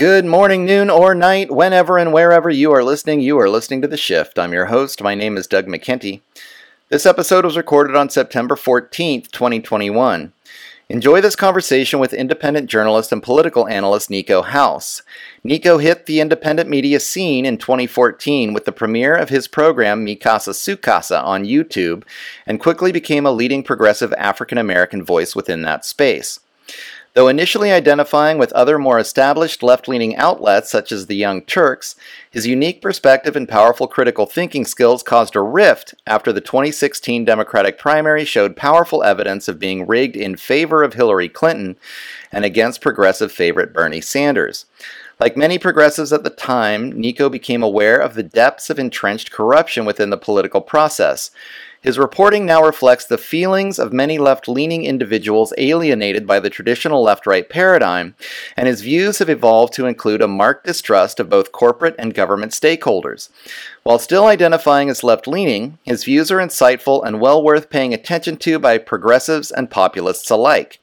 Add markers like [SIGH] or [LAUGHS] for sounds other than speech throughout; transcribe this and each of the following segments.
Good morning, noon, or night, whenever and wherever you are listening, you are listening to The Shift. I'm your host. My name is Doug McKenty. This episode was recorded on September 14th, 2021. Enjoy this conversation with independent journalist and political analyst Niko House. Niko hit the independent media scene in 2014 with the premiere of his program Mi Casa Su Casa on YouTube and quickly became a leading progressive African American voice within that space. Though initially identifying with other more established left leaning outlets such as the Young Turks, his unique perspective and powerful critical thinking skills caused a rift after the 2016 Democratic primary showed powerful evidence of being rigged in favor of Hillary Clinton and against progressive favorite Bernie Sanders. Like many progressives at the time, Niko became aware of the depths of entrenched corruption within the political process. His reporting now reflects the feelings of many left leaning individuals alienated by the traditional left right paradigm, and his views have evolved to include a marked distrust of both corporate and government stakeholders. While still identifying as left leaning, his views are insightful and well worth paying attention to by progressives and populists alike.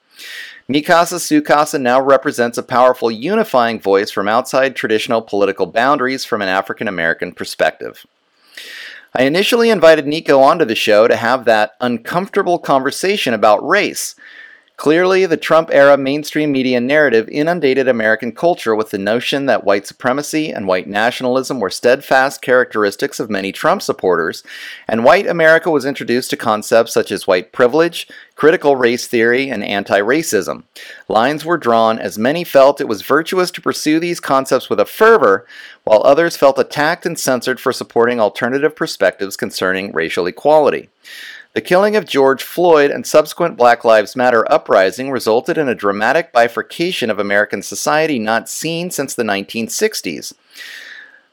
Mi Casa Su Casa now represents a powerful unifying voice from outside traditional political boundaries from an African American perspective. I initially invited Niko onto the show to have that uncomfortable conversation about race. Clearly, the Trump era mainstream media narrative inundated American culture with the notion that white supremacy and white nationalism were steadfast characteristics of many Trump supporters, and white America was introduced to concepts such as white privilege, critical race theory, and anti racism. Lines were drawn as many felt it was virtuous to pursue these concepts with a fervor, while others felt attacked and censored for supporting alternative perspectives concerning racial equality. The killing of George Floyd and subsequent Black Lives Matter uprising resulted in a dramatic bifurcation of American society not seen since the 1960s.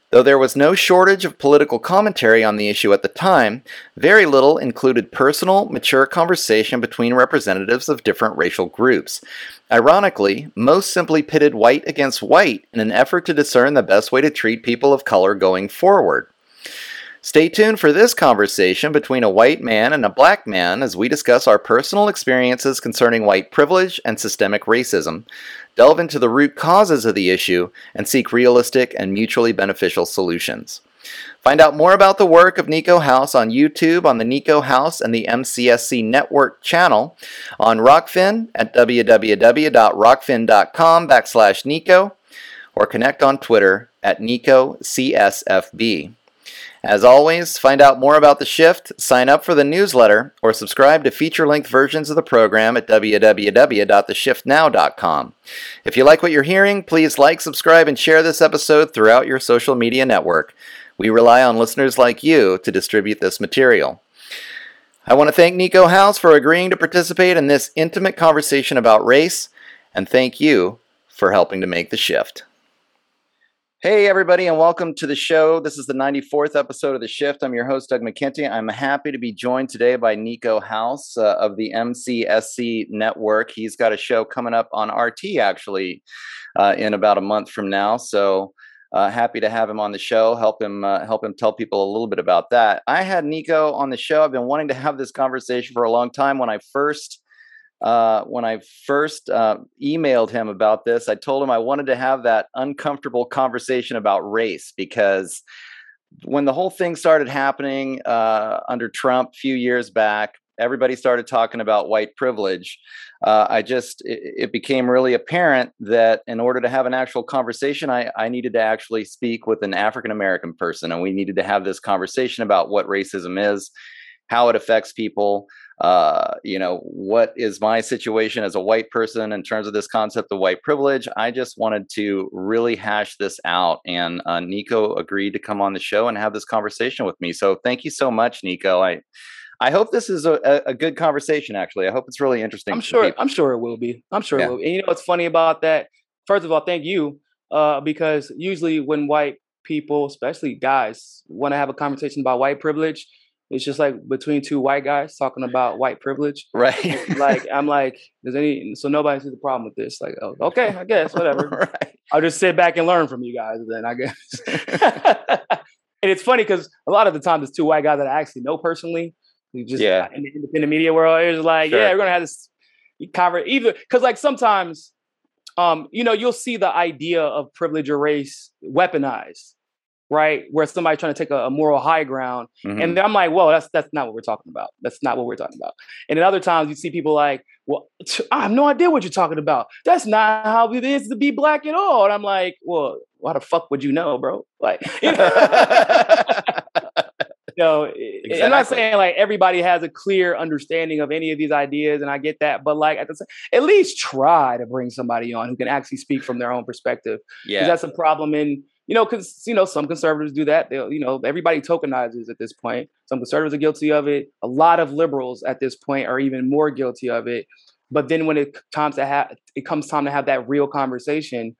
Though there was no shortage of political commentary on the issue at the time, very little included personal, mature conversation between representatives of different racial groups. Ironically, most simply pitted white against white in an effort to discern the best way to treat people of color going forward. Stay tuned for this conversation between a white man and a black man as we discuss our personal experiences concerning white privilege and systemic racism, delve into the root causes of the issue, and seek realistic and mutually beneficial solutions. Find out more about the work of Niko House on YouTube on the Niko House and the MCSC Network channel, on Rokfin at www.rokfin.com backslash Niko, or connect on Twitter at NikoCSFB. As always, find out more about the shift, sign up for the newsletter, or subscribe to feature length versions of the program at www.theshiftnow.com. If you like what you're hearing, please like, subscribe, and share this episode throughout your social media network. We rely on listeners like you to distribute this material. I want to thank Niko House for agreeing to participate in this intimate conversation about race, and thank you for helping to make the shift. Hey, everybody, and welcome to the show. This is the 94th episode of The Shift. I'm your host, Doug McKenty. I'm happy to be joined today by Niko House uh, of the MCSC Network. He's got a show coming up on RT actually uh, in about a month from now. So, uh, happy to have him on the show. Help him uh, help him tell people a little bit about that. I had Niko on the show. I've been wanting to have this conversation for a long time. When I first uh, when I first uh, emailed him about this, I told him I wanted to have that uncomfortable conversation about race because when the whole thing started happening uh, under Trump a few years back, everybody started talking about white privilege, uh, I just it, it, became really apparent that in order to have an actual conversation, I, I needed to actually speak with an African American person, and we needed to have this conversation about what racism is, how it affects people. Uh, you know, what is my situation as a white person in terms of this concept of white privilege? I just wanted to really hash this out, and uh, Niko agreed to come on the show and have this conversation with me. So thank you so much, Niko. I I hope this is a, a good conversation. Actually, I hope it's really interesting. I'm sure. I'm sure it will be. I'm sure yeah. it will. Be. And you know what's funny about that? First of all, thank you, uh, because usually when white people, especially guys, want to have a conversation about white privilege, it's just like between two white guys talking about white privilege. [LAUGHS] Right. like I'm like, does any so nobody sees the problem with this? Like, oh, okay, I guess whatever. [LAUGHS] right. I'll just sit back and learn from you guys. Then I guess. [LAUGHS] and it's funny because a lot of the time, it's two white guys that I actually know personally. You just yeah. in the independent media world, it's like, sure. yeah, we're gonna have this cover either because like sometimes, um, you know, you'll see the idea of privilege or race weaponized right? Where somebody's trying to take a, a moral high ground, mm-hmm. and I'm like, well, that's that's not what we're talking about. That's not what we're talking about. And then other times you see people like, well, I have no idea what you're talking about. That's not how it is to be black at all. And I'm like, well, why the fuck would you know, bro? Like, [LAUGHS] you know. you know, exactly. I'm not saying like everybody has a clear understanding of any of these ideas, and I get that, but like at, the, at least try to bring somebody on who can actually speak from their own perspective. Yeah, that's a problem in you know, because you know some conservatives do that. They, you know, everybody tokenizes at this point. Some conservatives are guilty of it. A lot of liberals at this point are even more guilty of it. But then when it comes to have, it comes time to have that real conversation.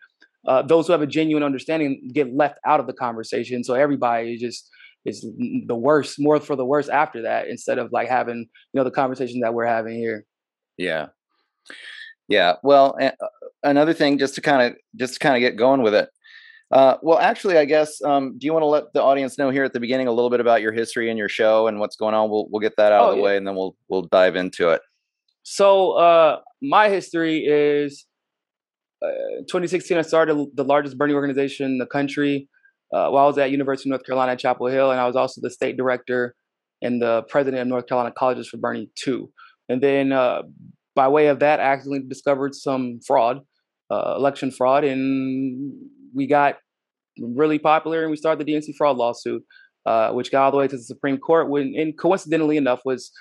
Uh, those who have a genuine understanding get left out of the conversation. So everybody is just is the worst, more for the worst after that, instead of like having you know the conversation that we're having here. Yeah, yeah. Well, uh, another thing, just to kind of just to kind of get going with it. Uh, well, actually, I guess. Um, do you want to let the audience know here at the beginning a little bit about your history and your show and what's going on? We'll we'll get that out oh, of the yeah. way, and then we'll we'll dive into it. So, uh, my history is uh, 2016. I started the largest Bernie organization in the country uh, while I was at University of North Carolina at Chapel Hill, and I was also the state director and the president of North Carolina Colleges for Bernie too. And then, uh, by way of that, I accidentally discovered some fraud, uh, election fraud, and we got really popular and we started the DNC fraud lawsuit, uh, which got all the way to the Supreme Court. When, and coincidentally enough, was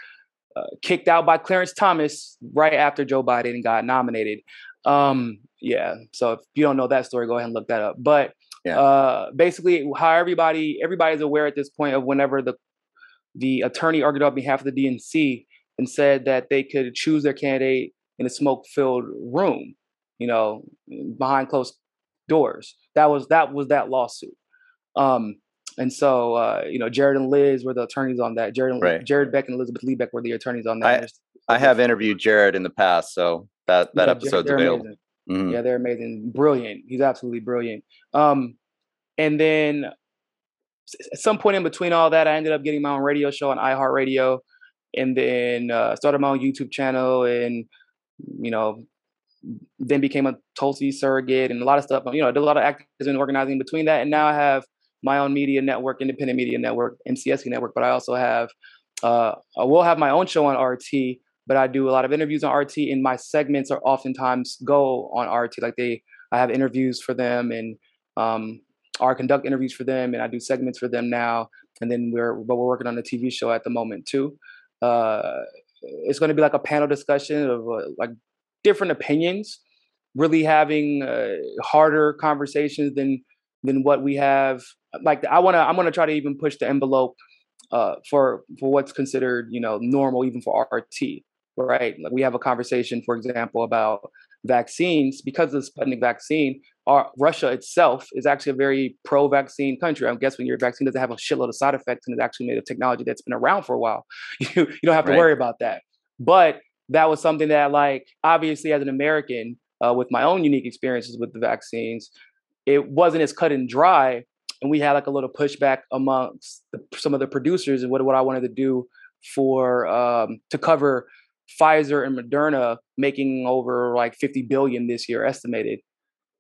uh, kicked out by Clarence Thomas right after Joe Biden got nominated. Um, yeah, so if you don't know that story, go ahead and look that up. But yeah. uh, basically, how everybody everybody is aware at this point of whenever the the attorney argued on behalf of the DNC and said that they could choose their candidate in a smoke-filled room, you know, behind closed doors. That was that was that lawsuit. Um, and so uh, you know, Jared and Liz were the attorneys on that. Jared and right. Jared Beck and Elizabeth Lee Beck were the attorneys on that. I, I have interviewed Jared in the past, so that that yeah, episode's available. Mm-hmm. Yeah, they're amazing, brilliant. He's absolutely brilliant. Um, and then at some point in between all that, I ended up getting my own radio show on iHeartRadio, and then uh, started my own YouTube channel, and you know, then became a Tulsi surrogate and a lot of stuff. You know, I did a lot of activism and organizing between that, and now I have my own media network, independent media network, MCSC network. But I also have, uh, I will have my own show on RT, but I do a lot of interviews on RT, and my segments are oftentimes go on RT. Like they, I have interviews for them, and um, or conduct interviews for them, and I do segments for them now. And then we're, but we're working on a TV show at the moment too. Uh, it's going to be like a panel discussion of uh, like different opinions, really having uh, harder conversations than than what we have. Like I want to, I'm going to try to even push the envelope uh, for for what's considered, you know, normal even for RT. Right? Like we have a conversation, for example, about vaccines because of the Sputnik vaccine. Our, Russia itself is actually a very pro-vaccine country. I guess when your vaccine doesn't have a shitload of side effects and it's actually made of technology that's been around for a while, [LAUGHS] you you don't have to right. worry about that. But that was something that like obviously as an American uh, with my own unique experiences with the vaccines, it wasn't as cut and dry. And we had like a little pushback amongst the, some of the producers and what, what I wanted to do for um, to cover Pfizer and Moderna making over like 50 billion this year estimated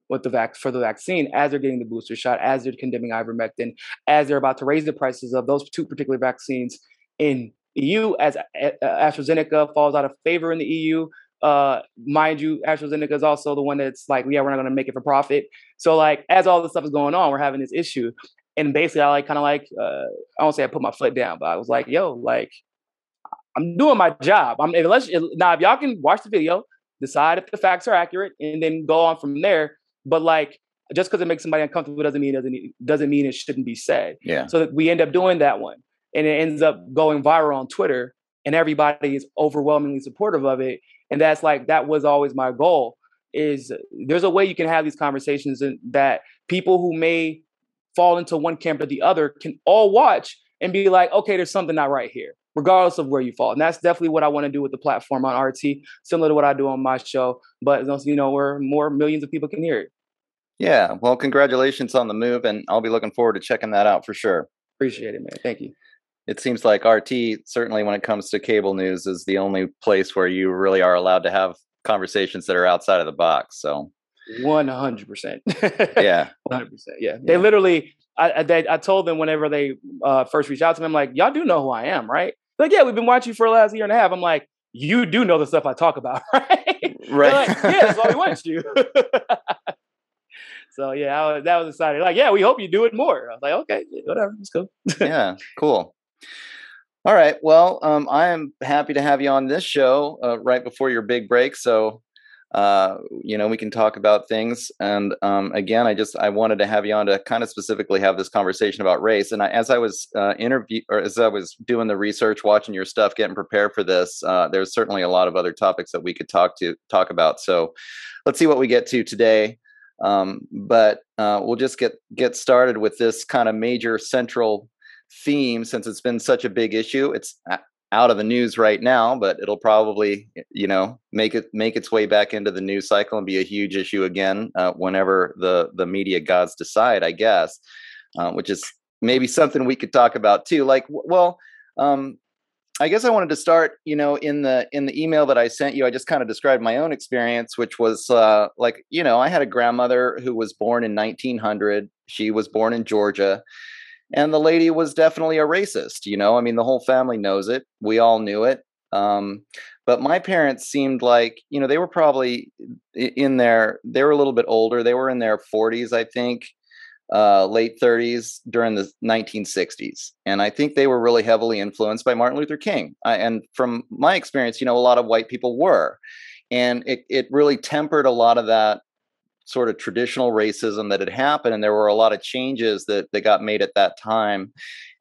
with the vac for the vaccine as they're getting the booster shot, as they're condemning ivermectin, as they're about to raise the prices of those two particular vaccines in EU as AstraZeneca falls out of favor in the EU. Uh, mind you, AstraZeneca is also the one that's like, yeah, we're not going to make it for profit. So like, as all this stuff is going on, we're having this issue, and basically, I like kind of like, uh, I won't say I put my foot down, but I was like, yo, like, I'm doing my job. I'm unless now if y'all can watch the video, decide if the facts are accurate, and then go on from there. But like, just because it makes somebody uncomfortable doesn't mean doesn't doesn't mean it shouldn't be said. Yeah. So that we end up doing that one, and it ends up going viral on Twitter, and everybody is overwhelmingly supportive of it. And that's like that was always my goal. Is there's a way you can have these conversations and that people who may fall into one camp or the other can all watch and be like, okay, there's something not right here, regardless of where you fall. And that's definitely what I want to do with the platform on RT, similar to what I do on my show. But you know, where more millions of people can hear it. Yeah. Well, congratulations on the move, and I'll be looking forward to checking that out for sure. Appreciate it, man. Thank you. It seems like RT, certainly when it comes to cable news, is the only place where you really are allowed to have conversations that are outside of the box. So, one hundred percent. Yeah, [LAUGHS] one hundred percent. Yeah, they literally. I, they, I told them whenever they uh, first reached out to me, I'm like, y'all do know who I am, right? Like, yeah, we've been watching you for the last year and a half. I'm like, you do know the stuff I talk about, [LAUGHS] right? Right. Like, yeah, that's why we watched you. [LAUGHS] So yeah, I was, that was exciting. Like, yeah, we hope you do it more. I was like, okay, whatever, let's go. yeah, cool. All right. Well, um, I am happy to have you on this show uh, right before your big break. So, uh, you know, we can talk about things. And um, again, I just I wanted to have you on to kind of specifically have this conversation about race. And I, as I was uh, interview or as I was doing the research, watching your stuff, getting prepared for this, uh, there's certainly a lot of other topics that we could talk to talk about. So, let's see what we get to today. Um, but uh, we'll just get get started with this kind of major central theme since it's been such a big issue. It's out of the news right now, but it'll probably you know make it make its way back into the news cycle and be a huge issue again uh, whenever the the media gods decide. I guess, uh, which is maybe something we could talk about too. Like, well, um, I guess I wanted to start, you know, in the in the email that I sent you. I just kind of described my own experience, which was uh, like, you know, I had a grandmother who was born in 1900. She was born in Georgia, and the lady was definitely a racist. You know, I mean, the whole family knows it. We all knew it. Um, but my parents seemed like, you know, they were probably in their. They were a little bit older. They were in their 40s, I think uh, late 30s during the 1960s. And I think they were really heavily influenced by Martin Luther King. I, and from my experience, you know, a lot of white people were. And it, it really tempered a lot of that sort of traditional racism that had happened. And there were a lot of changes that, that got made at that time.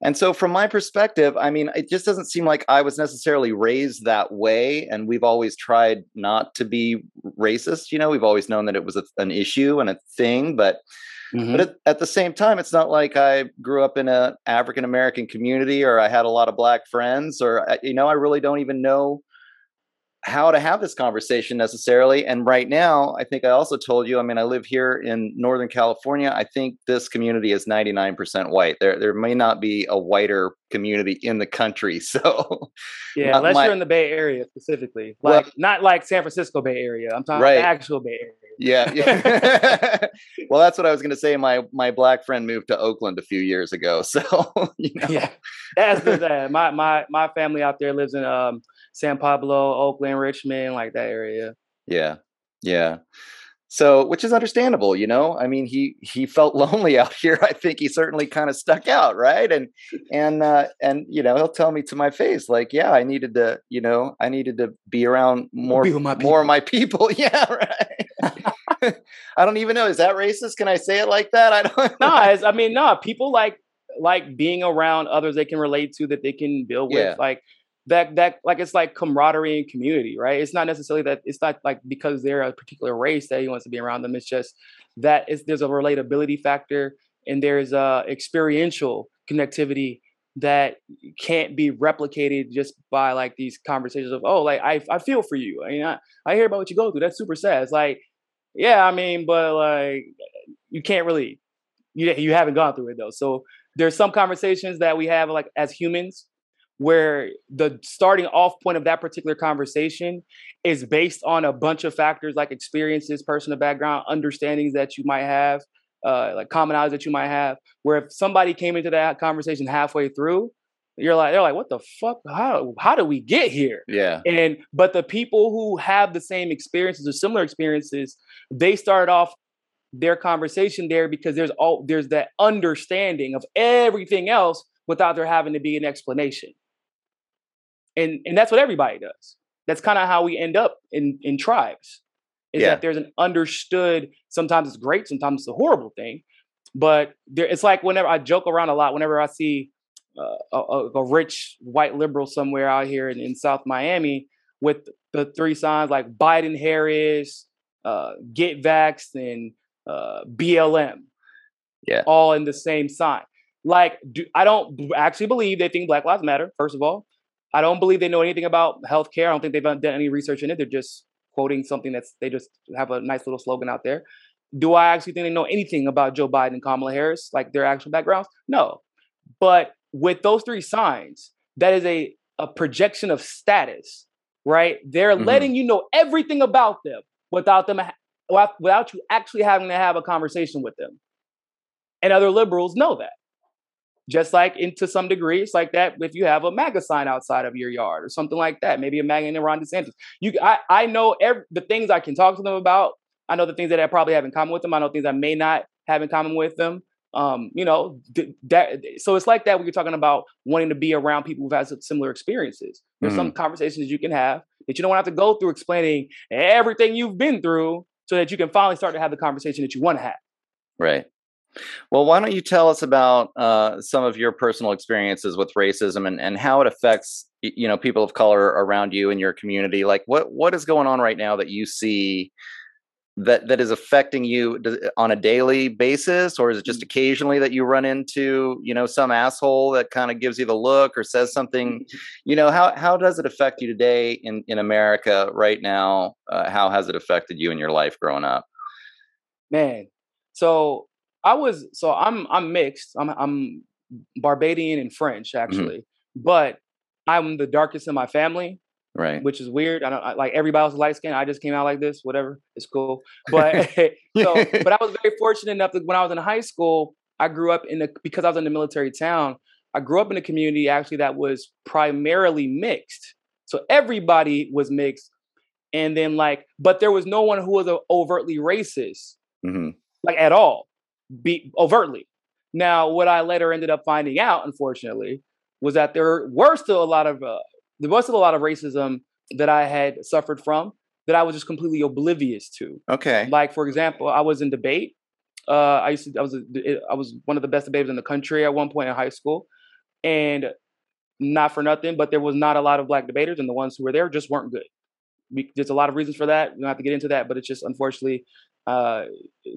And so, from my perspective, I mean, it just doesn't seem like I was necessarily raised that way. And we've always tried not to be racist. You know, we've always known that it was a, an issue and a thing. But Mm-hmm. But at, at, the same time, it's not like I grew up in an African American community or I had a lot of black friends or, uh, you know, I really don't even know how to have this conversation necessarily. And right now, I think I also told you, I mean, I live here in Northern California. I think this community is 99% white. There there may not be a whiter community in the country. [LAUGHS] So Yeah, unless my, you're in the Bay Area specifically. Like well, not like San Francisco Bay Area. I'm talking right. the actual Bay Area. Yeah. yeah. [LAUGHS] [LAUGHS] well, that's what I was going to say. My my black friend moved to Oakland a few years ago. So, you know. Yeah. That's the my my my family out there lives in um San Pablo, Oakland, Richmond, like that area. Yeah. Yeah. So, which is understandable, you know. I mean, he he felt [LAUGHS] lonely out here. I think he certainly kind of stuck out, right? And and uh, and you know, he'll tell me to my face, like, yeah, I needed to, you know, I needed to be around more be more of my people. [LAUGHS] Yeah, right. [LAUGHS] I don't even know. Is that racist? Can I say it like that? I don't. No, I mean, no. People like like being around others they can relate to that they can build with. Yeah. Like that that like it's like camaraderie and community, right? It's not necessarily that it's not like because they're a particular race that he wants to be around them. It's just that it's, there's a relatability factor and there's a experiential connectivity that can't be replicated just by like these conversations of oh like I I feel for you. I mean I, I hear about what you go through. That's super sad. It's like yeah, I mean, but like you can't really you you haven't gone through it though. So there's some conversations that we have like as humans where the starting off point of that particular conversation is based on a bunch of factors like experiences, personal background, understandings that you might have, uh, like commonalities that you might have. Where if somebody came into that conversation halfway through, You're like, they're like, what the fuck? How how do we get here? Yeah. And but the people who have the same experiences or similar experiences, they start off their conversation there because there's all there's that understanding of everything else without there having to be an explanation. And and that's what everybody does. That's kind of how we end up in in tribes. Is Yeah. that there's an understood. Sometimes it's great, sometimes it's a horrible thing, but there it's like whenever I joke around a lot. Whenever I see uh, a, a, rich white liberal somewhere out here in, in South Miami with the three signs like Biden, Harris, uh, Get Vaxxed, and uh, BLM. Yeah. All in the same sign. Like, do, I don't actually believe they think Black Lives Matter, first of all. I don't believe they know anything about healthcare. I don't think they've done any research in it. They're just quoting something that's, they just have a nice little slogan out there. Do I actually think they know anything about Joe Biden and Kamala Harris, like their actual backgrounds? No. But with those three signs, that is a, a projection of status, right? They're Mhm. letting you know everything about them without them without you actually having to have a conversation with them. And other liberals know that. Just like, in to some degree, it's like that if you have a MAGA sign outside of your yard or something like that, maybe a MAGA and a Ron DeSantis. You, I, I know every, the things I can talk to them about. I know the things that I probably have in common with them. I know things I may not have in common with them. Um, you know, th- that. So it's like that when you're talking about wanting to be around people who've had similar experiences. There's some conversations you can have that you don't have to go through explaining everything you've been through, so that you can finally start to have the conversation that you want to have. Right. Well, why don't you tell us about uh, some of your personal experiences with racism and, and how it affects you know people of color around you and your community? Like, what what is going on right now that you see that that is affecting you on a daily basis, or is it just occasionally that you run into you know some asshole that kind of gives you the look or says something? [LAUGHS] You know how how does it affect you today in in America right now? Uh, how has it affected you in your life growing up? man so i was so i'm i'm mixed. I'm i'm barbadian and french actually but i'm the darkest in my family Right. which is weird. I don't I, like everybody else is light skinned. I just came out like this whatever. It's cool. [LAUGHS] But [LAUGHS] so but i was very fortunate enough that when i was in high school i grew up in the because i was in the military town i grew up in a community actually that was primarily mixed. So everybody was mixed and then like but there was no one who was overtly racist hmm like at all, be overtly. Now, what I later ended up finding out, unfortunately, was that there were still a lot of uh, there was still a lot of racism that I had suffered from that I was just completely oblivious to. Okay. Like, for example, I was in debate. Uh, I used to, I was a, I was one of the best debaters in the country at one point in high school, and not for nothing, but there was not a lot of black debaters, and the ones who were there just weren't good. We, there's a lot of reasons for that. We don't have to get into that, but it's just unfortunately uh,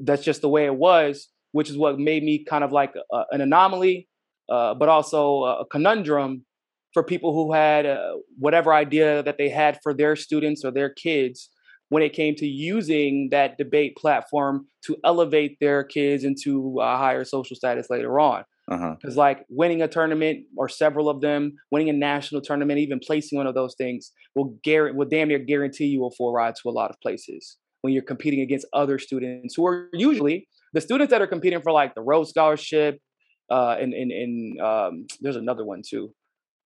that's just the way it was, which is what made me kind of like a, an anomaly, uh, but also a conundrum for people who had uh, whatever idea that they had for their students or their kids when it came to using that debate platform to elevate their kids into a higher social status later on. Uh-huh. Because like winning a tournament or several of them, winning a national tournament, even placing one of those things will guarantee will damn near guarantee you a full ride to a lot of places when you're competing against other students who are usually the students that are competing for like the Rhodes Scholarship, uh, and and, and um, there's another one too.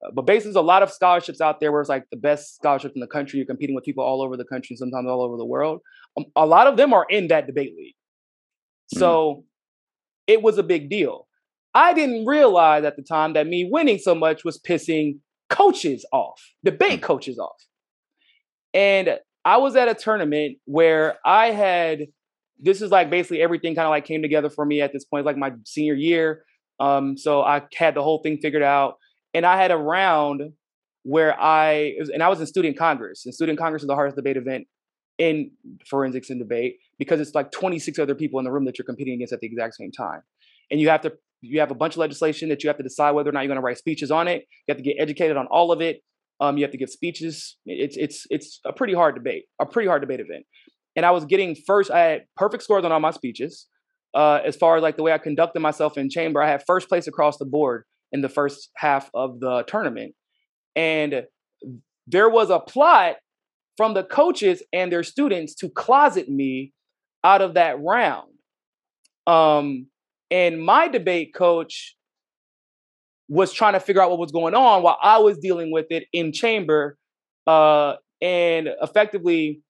Uh, but basically, there's a lot of scholarships out there where it's like the best scholarships in the country. You're competing with people all over the country, sometimes all over the world. Um, a lot of them are in that debate league. So it was a big deal. I didn't realize at the time that me winning so much was pissing coaches off, debate coaches off. And I was at a tournament where I had this is like basically everything kind of like came together for me at this point, like my senior year. Um, so I had the whole thing figured out, and I had a round where I was- and I was in student congress, and student congress is the hardest debate event in forensics and debate because it's like 26 other people in the room that you're competing against at the exact same time, and you have to you have a bunch of legislation that you have to decide whether or not you're going to write speeches on it. You have to get educated on all of it. Um, you have to give speeches. It's it's it's a pretty hard debate, a pretty hard debate event. And I was getting first. I had perfect scores on all my speeches. Uh, as far as like the way I conducted myself in chamber, I had first place across the board in the first half of the tournament. And there was a plot from the coaches and their students to closet me out of that round. Um, and my debate coach was trying to figure out what was going on while I was dealing with it in chamber. Uh, and effectively,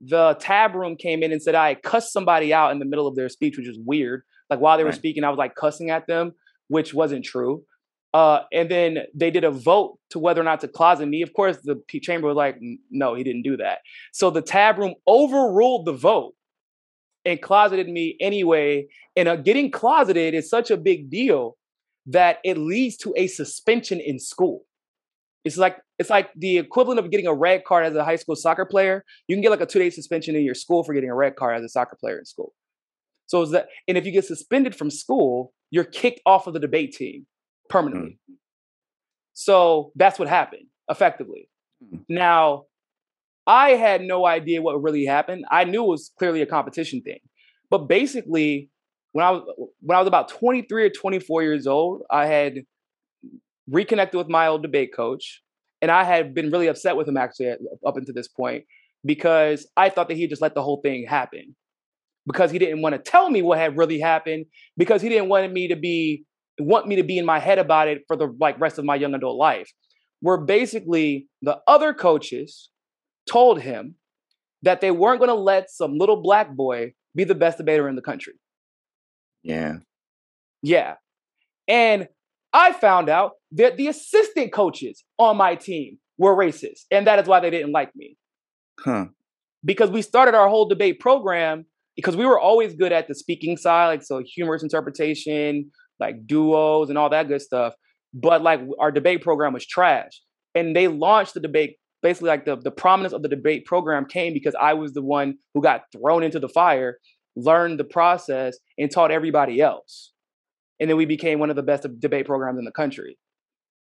the tab room came in and said I cussed somebody out in the middle of their speech, which is weird. Like while they were speaking, I was like cussing at them, which wasn't true. Uh, and then they did a vote to whether or not to closet me. Of course, the chamber was like, no, he didn't do that. So the tab room overruled the vote and closeted me anyway. And uh, getting closeted is such a big deal that it leads to a suspension in school. It's like it's like the equivalent of getting a red card as a high school soccer player. You can get like a two day suspension in your school for getting a red card as a soccer player in school. So is that, and if you get suspended from school, you're kicked off of the debate team permanently. Mm. So that's what happened effectively. Mm. Now, I had no idea what really happened. I knew it was clearly a competition thing. But basically, when I was when I was about 23 or 24 years old, I had reconnected with my old debate coach, and I had been really upset with him actually up until this point because I thought that he just let the whole thing happen because he didn't want to tell me what had really happened because he didn't want me to be want me to be in my head about it for the like rest of my young adult life. Where basically the other coaches told him that they weren't going to let some little black boy be the best debater in the country. Yeah. Yeah. And I found out that the assistant coaches on my team were racist, and that is why they didn't like me. Huh. Because we started our whole debate program because we were always good at the speaking side, like so humorous interpretation, like duos and all that good stuff. But like our debate program was trash. And they launched the debate basically like the, the prominence of the debate program came because I was the one who got thrown into the fire, learned the process, and taught everybody else. And then we became one of the best debate programs in the country.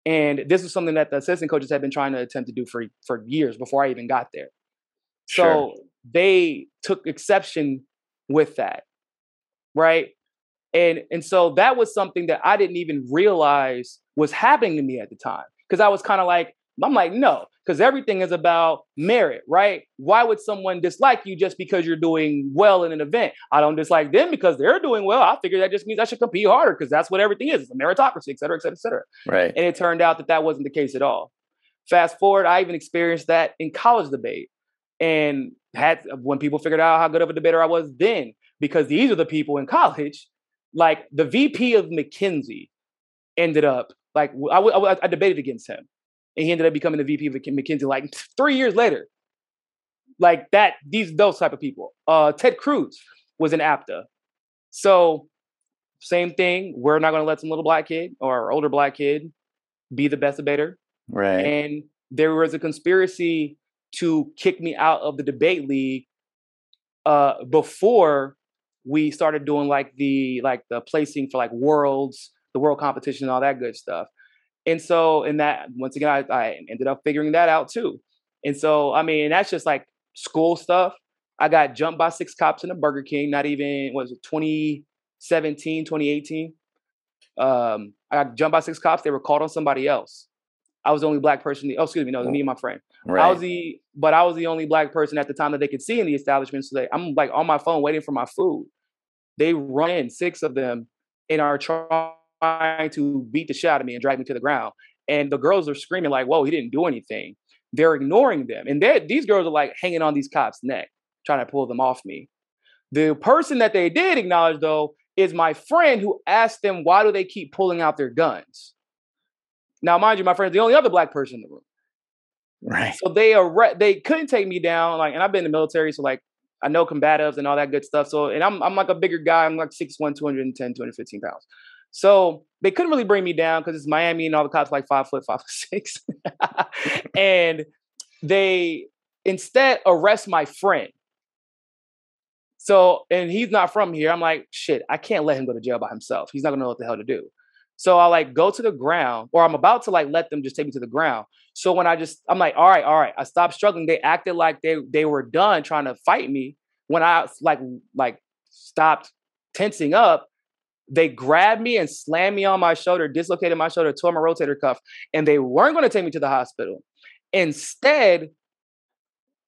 And this is something that the assistant coaches had been trying to attempt to do for, for years before I even got there. So sure. they took exception with that. Right. And and so that was something that I didn't even realize was happening to me at the time. Cause I was kind of like, I'm like, no, because everything is about merit, right? Why would someone dislike you just because you're doing well in an event? I don't dislike them because they're doing well. I figure that just means I should compete harder because that's what everything is. It's a meritocracy, et cetera, et cetera, et cetera. Right. And it turned out that that wasn't the case at all. Fast forward, I even experienced that in college debate and had when people figured out how good of a debater I was then, because these are the people in college, like the VP of McKinsey ended up like I, I, I debated against him and he ended up becoming the VP of McKinsey like [LAUGHS] three years later. Like that, these those type of people. Uh, Ted Cruz was an APDA, so same thing. We're not going to let some little black kid or older black kid be the best debater, right? And there was a conspiracy to kick me out of the debate league uh, before we started doing like the like the placing for like worlds, the world competition, and all that good stuff. And so, in that, once again, I, I ended up figuring that out too. And so, I mean, that's just like school stuff. I got jumped by six cops in a Burger King, not even, was it 2017, 2018? Um, I got jumped by six cops. They were called on somebody else. I was the only black person. Oh, excuse me, no, me and my friend. Right. I was the, but I was the only black person at the time that they could see in the establishment. So they, I'm like on my phone waiting for my food. They run in six of them and are trying trying to beat the shit out of me and drag me to the ground. And the girls are screaming like, "Whoa, he didn't do anything." They're ignoring them, and these girls are like hanging on these cops' neck, trying to pull them off me. The person that they did acknowledge, though, is my friend who asked them, "Why do they keep pulling out their guns?" Now, mind you, my friend is the only other black person in the room. Right. So they are they couldn't take me down. Like, and I've been in the military, so like I know combatives and all that good stuff. So, and I'm I'm like a bigger guy. I'm like 6'1", 210, 215 pounds. So they couldn't really bring me down because it's Miami and all the cops like five foot, five foot six. [LAUGHS] and they instead arrest my friend. So, and he's not from here. I'm like, shit, I can't let him go to jail by himself. He's not gonna know what the hell to do. So I like go to the ground, or I'm about to like let them just take me to the ground. So when I just, I'm like, all right, all right, I stopped struggling. They acted like they they were done trying to fight me. When I like like stopped tensing up, they grabbed me and slammed me on my shoulder, dislocated my shoulder, tore my rotator cuff, and they weren't going to take me to the hospital. Instead,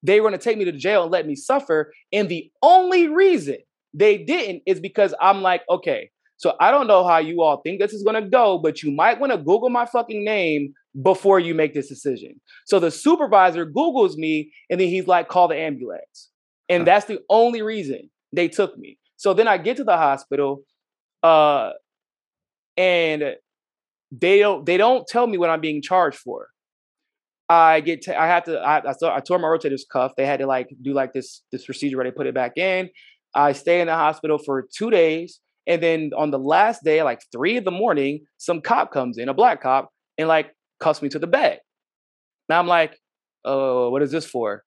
they were going to take me to jail and let me suffer. And the only reason they didn't is because I'm like, okay, So I don't know how you all think this is gonna go, but you might want to Google my fucking name before you make this decision. So the supervisor Googles me and then he's like, call the ambulance. And that's the only reason they took me. So then I get to the hospital, uh, and they don't they don't tell me what I'm being charged for. I get t- I have to I I, I tore my rotator cuff. They had to like do like this this procedure where they put it back in. I stay in the hospital for two days, and then on the last day, like three in the morning, some cop comes in, a black cop, and like cuffs me to the bed. Now I'm like, oh, what is this for?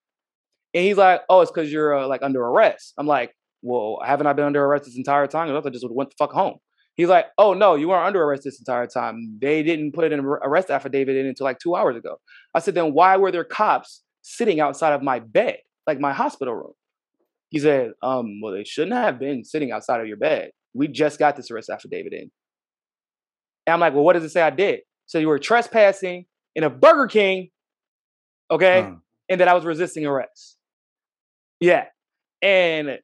And he's like, oh, it's because you're uh, like under arrest. I'm like, well, haven't I been under arrest this entire time? I just went the fuck home. He's like, oh no, you weren't under arrest this entire time. They didn't put an arrest affidavit in until like two hours ago. I said, then why were there cops sitting outside of my bed, like my hospital room? He said, um, well, they shouldn't have been sitting outside of your bed. We just got this arrest affidavit in. And I'm like, well, what does it say I did? So you were trespassing in a Burger King, okay, and that I was resisting arrest. Yeah, and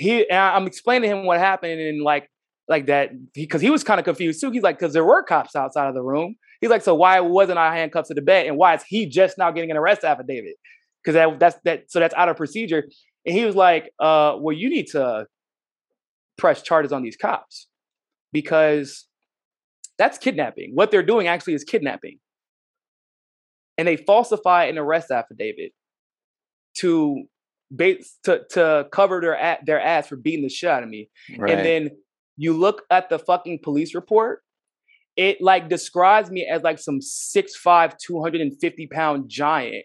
he, I'm explaining to him what happened, and like, like that, because he, he, was kind of confused too. He's like, because there were cops outside of the room. He's like, so why wasn't I handcuffed to the bed, and why is he just now getting an arrest affidavit? Because that, that's that, so that's out of procedure. And he was like, uh, well, you need to press charges on these cops because that's kidnapping. What they're doing actually is kidnapping. And they falsify an arrest affidavit to base to to cover their at their ass for beating the shit out of me. Right. And then you look at the fucking police report, it like describes me as like some 6'5, 250 pound giant.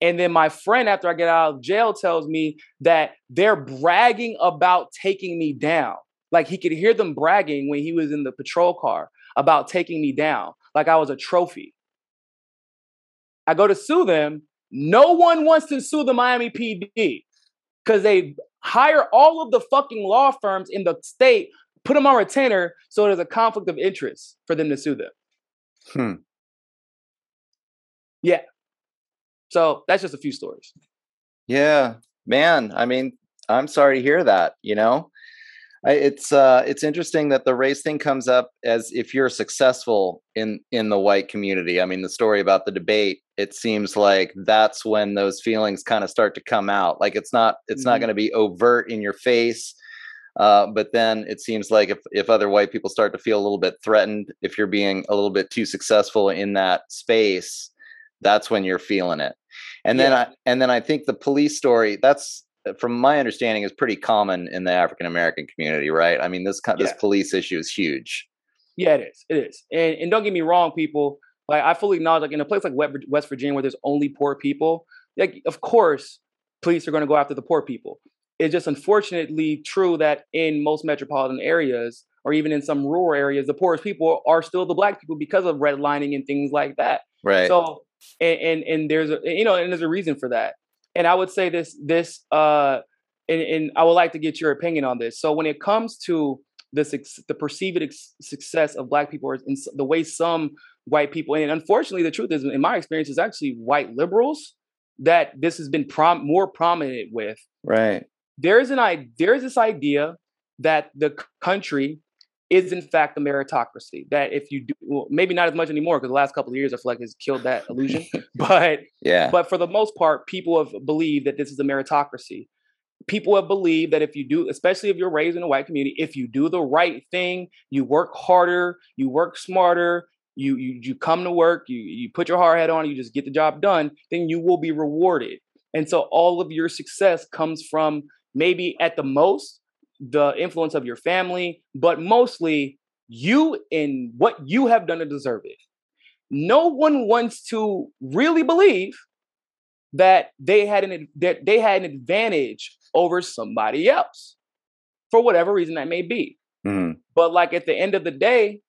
And then my friend, after I get out of jail, tells me that they're bragging about taking me down. Like he could hear them bragging when he was in the patrol car about taking me down, like I was a trophy. I go to sue them. No one wants to sue the Miami PD because they hire all of the fucking law firms in the state, put them on retainer, so there's a conflict of interest for them to sue them. Hmm. Yeah. So that's just a few stories. Yeah, man. I mean, I'm sorry to hear that. You know, I, it's uh, it's interesting that the race thing comes up as if you're successful in in the white community. I mean, the story about the debate. It seems like that's when those feelings kind of start to come out. Like it's not it's mm-hmm. not going to be overt in your face. Uh, but then it seems like if, if other white people start to feel a little bit threatened, if you're being a little bit too successful in that space, that's when you're feeling it. And yeah. then I and then I think the police story that's from my understanding is pretty common in the African American community, right? I mean this this yeah. police issue is huge. Yeah, it is. It is. And and don't get me wrong, people. Like I fully acknowledge, like in a place like West Virginia where there's only poor people, like of course police are going to go after the poor people. It's just unfortunately true that in most metropolitan areas, or even in some rural areas, the poorest people are still the black people because of redlining and things like that. Right. So and and, and there's a you know and there's a reason for that. And I would say this this uh and, and I would like to get your opinion on this. So when it comes to the the perceived success of black people in the way some white people and unfortunately the truth is in my experience is actually white liberals that this has been prom- more prominent with right there's an i there's this idea that the country is in fact a meritocracy. That if you do, well, maybe not as much anymore because the last couple of years I feel like has killed that illusion. [LAUGHS] but yeah, but for the most part, people have believed that this is a meritocracy. People have believed that if you do, especially if you're raised in a white community, if you do the right thing, you work harder, you work smarter, you you you come to work, you you put your hard hat on, you just get the job done, then you will be rewarded. And so all of your success comes from maybe at the most the influence of your family, but mostly you and what you have done to deserve it. No one wants to really believe that they had an that they had an advantage over somebody else for whatever reason that may be. Mm-hmm. But like at the end of the day,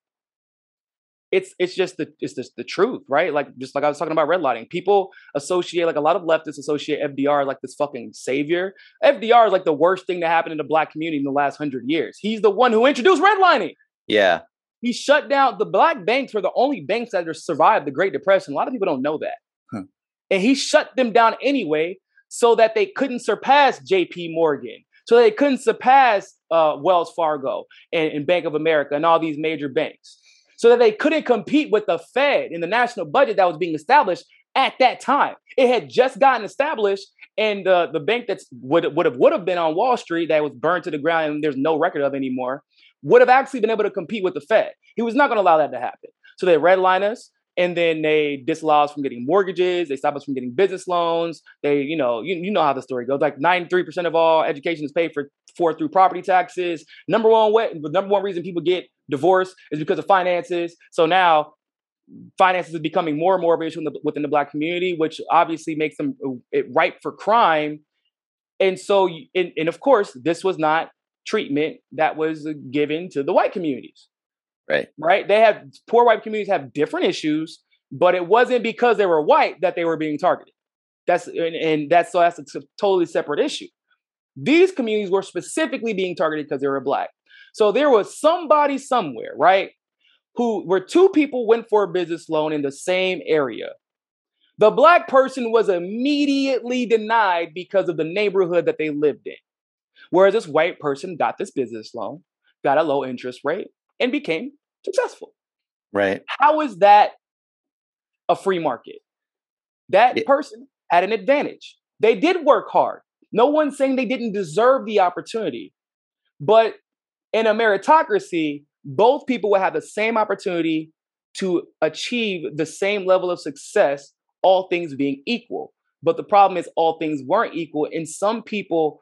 it's it's just the it's just the truth, right? Like just like I was talking about redlining. People associate like a lot of leftists associate FDR like this fucking savior. FDR is like the worst thing to happen in the black community in the last hundred years. He's the one who introduced redlining. Yeah. He shut down the black banks were the only banks that survived the Great Depression. A lot of people don't know that. And he shut them down anyway so that they couldn't surpass JP Morgan, So they couldn't surpass uh, Wells Fargo and, and Bank of America and all these major banks. So that they couldn't compete with the Fed in the national budget that was being established at that time. It had just gotten established, and the the bank that's would would have would have been on Wall Street that was burned to the ground and there's no record of anymore would have actually been able to compete with the Fed. He was not going to allow that to happen. So they redline us and then they disallow us from getting mortgages. They stop us from getting business loans. They, you know, you, you know how the story goes. Like 93% of all education is paid for for through property taxes. Number one way, the number one reason people get divorced is because of finances. So now finances is becoming more and more of an issue the, within the black community, which obviously makes them uh, it ripe for crime. And so, and, and of course, this was not treatment that was given to the white communities. Right. Right. They have poor white communities have different issues, but it wasn't because they were white that they were being targeted. That's and, and that's so that's a totally separate issue. These communities were specifically being targeted because they were black. So there was somebody somewhere, right, who where two people went for a business loan in the same area. The black person was immediately denied because of the neighborhood that they lived in. Whereas this white person got this business loan, got a low interest rate, and became successful. Right. How is that a free market? That yeah. person had an advantage. They did work hard. No one's saying they didn't deserve the opportunity. But in a meritocracy, both people will have the same opportunity to achieve the same level of success, all things being equal. But the problem is, all things weren't equal. And some people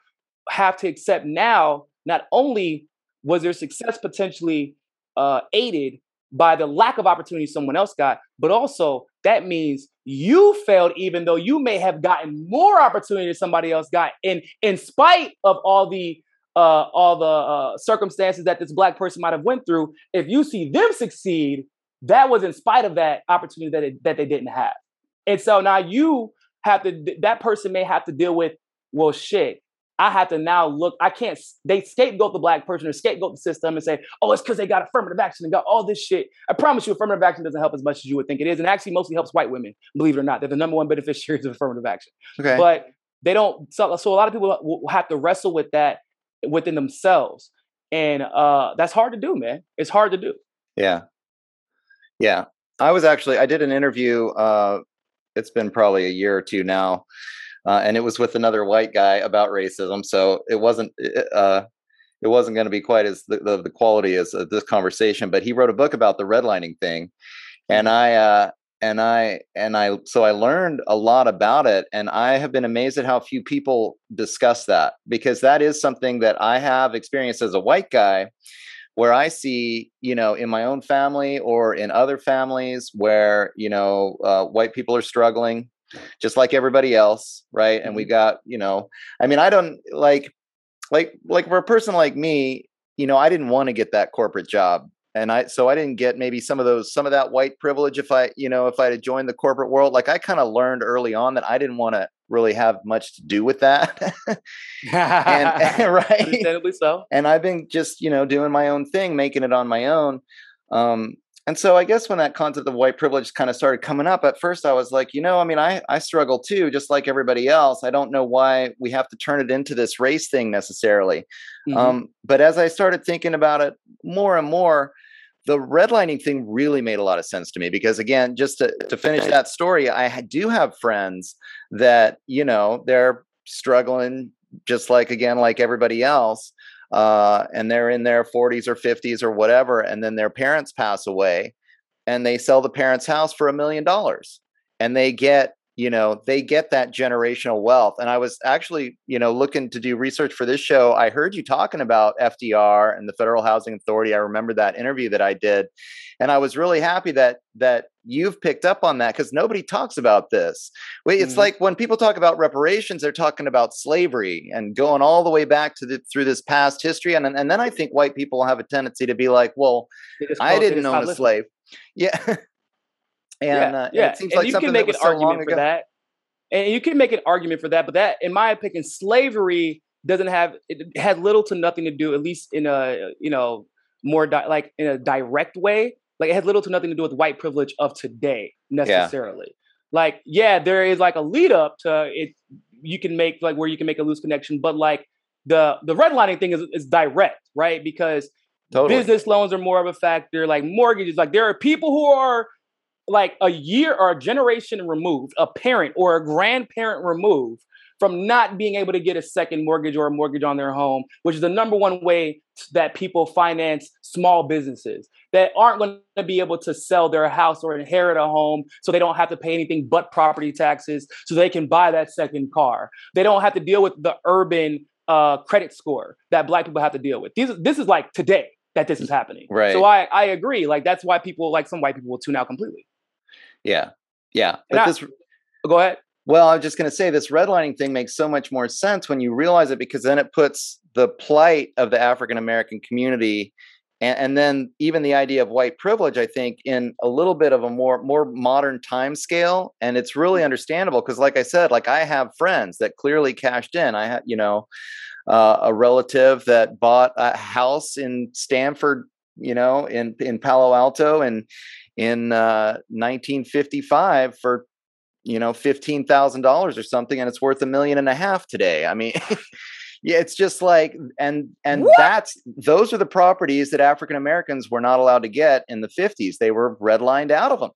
have to accept now not only was their success potentially uh, aided by the lack of opportunity someone else got, but also that means you failed even though you may have gotten more opportunity than somebody else got. In in spite of all the uh, all the uh, circumstances that this black person might have went through if you see them succeed that was in spite of that opportunity that, it, that they didn't have. And so now you have to that person may have to deal with well shit I have to now look, I can't, they scapegoat the black person or scapegoat the system and say, oh, it's because they got affirmative action and got all this shit. I promise you, affirmative action doesn't help as much as you would think it is. And actually mostly helps white women, believe it or not. They're the number one beneficiaries of affirmative action. Okay. But they don't, so, so a lot of people will have to wrestle with that within themselves. And uh, that's hard to do, man. It's hard to do. Yeah. Yeah. I was actually, I did an interview, uh, it's been probably a year or two now uh, and it was with another white guy about racism. So it wasn't uh, it wasn't going to be quite as the, the, the quality as uh, this conversation. But he wrote a book about the redlining thing, and mm-hmm. I uh, and I and I so I learned a lot about it, and I have been amazed at how few people discuss that because that is something that I have experienced as a white guy where I see, you know, in my own family or in other families where, you know, uh, white people are struggling just like everybody else, right? And we mm-hmm. got, you know, I mean, I don't like, like, like for a person like me, you know, I didn't want to get that corporate job. And I, so I didn't get maybe some of those, some of that white privilege if I, you know, if I had joined the corporate world. Like I kind of learned early on that I didn't want to really have much to do with that. [LAUGHS] and, and, [LAUGHS] [LAUGHS] right. Understandably so. And I've been just, you know, doing my own thing, making it on my own. Um, and so I guess when that concept of white privilege kind of started coming up, at first I was like, you know, I mean, I, I struggle too, just like everybody else. I don't know why we have to turn it into this race thing necessarily. Mm-hmm. Um, but as I started thinking about it more and more, the redlining thing really made a lot of sense to me because again just to, to finish that story i do have friends that you know they're struggling just like again like everybody else uh, and they're in their 40s or 50s or whatever, and then their parents pass away, and they sell the parents' house for a million dollars, and they get you know they get that generational wealth and i was actually you know looking to do research for this show i heard you talking about fdr and the federal housing authority i remember that interview that i did and i was really happy that that you've picked up on that because nobody talks about this. It's mm-hmm. like when people talk about reparations they're talking about slavery and going all the way back to the through this past history and and then i think white people have a tendency to be like well i didn't own a slave. Yeah [LAUGHS] and yeah, uh, yeah. And, and you can make an argument for that. And you can make an argument for that, but that, in my opinion, slavery doesn't have it had little to nothing to do, at least in a you know more di- like in a direct way. Like it had little to nothing to do with white privilege of today necessarily. Yeah. Like yeah, there is like a lead up to it. You can make like where you can make a loose connection, but like the the redlining thing is is direct, right? Because totally. business loans are more of a factor, like mortgages. Like there are people who are like a year or a generation removed, a parent or a grandparent removed from not being able to get a second mortgage or a mortgage on their home, which is the number one way that people finance small businesses that aren't going to be able to sell their house or inherit a home so they don't have to pay anything but property taxes so they can buy that second car. They don't have to deal with the urban uh, credit score that black people have to deal with. These, this is like today that this is happening. Right. So I, I agree. Like that's why people like some white people will tune out completely. Yeah. Yeah. But I, this go ahead. Well, I'm just going to say this redlining thing makes so much more sense when you realize it because then it puts the plight of the African American community and, and, then even the idea of white privilege, I think, in a little bit of a more more modern time scale. And it's really understandable because, like I said, like I have friends that clearly cashed in. I had, you know, uh, a relative that bought a house in Stanford, you know, in in Palo Alto, and in uh, 1955 for you know fifteen thousand dollars or something, and it's worth a million and a half today. I mean. [LAUGHS] yeah, it's just like and and what? that's those are the properties that African Americans were not allowed to get in the 50s. They were redlined out of them.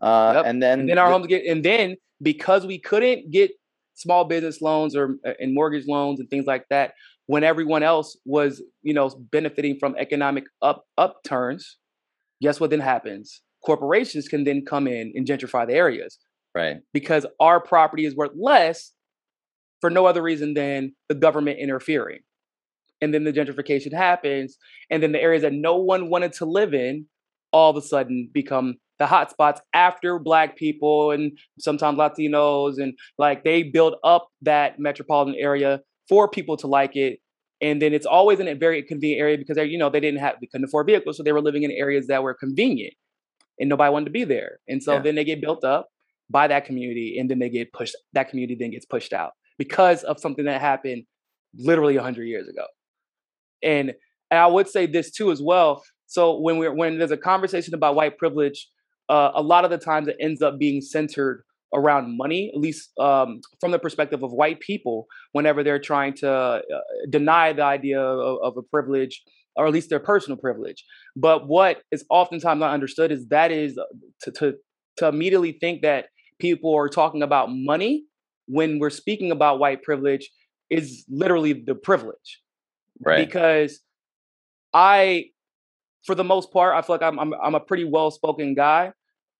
Uh, yep. and then and then our the, homes get and then because we couldn't get small business loans or uh, and mortgage loans and things like that when everyone else was you know benefiting from economic up upturns guess what then happens corporations can then come in and gentrify the areas. Right. Because our property is worth less for no other reason than the government interfering. And then the gentrification happens. And then the areas that no one wanted to live in all of a sudden become the hotspots after black people and sometimes Latinos and like they build up that metropolitan area for people to like it. And then it's always in a very convenient area because they, you know, they didn't have, they couldn't afford vehicles. So they were living in areas that were convenient and nobody wanted to be there. And so yeah. then they get built up by that community and then they get pushed, that community then gets pushed out because of something that happened literally 100 years ago. And, and I would say this too as well. So when we're when there's a conversation about white privilege, uh, a lot of the times it ends up being centered around money, at least um, from the perspective of white people, whenever they're trying to uh, deny the idea of, of, a privilege or at least their personal privilege. But what is oftentimes not understood is that is uh, to, to, to immediately think that people are talking about money when we're speaking about white privilege is literally the privilege. Right. Because I, for the most part, I feel like I'm, I'm, I'm a pretty well spoken guy.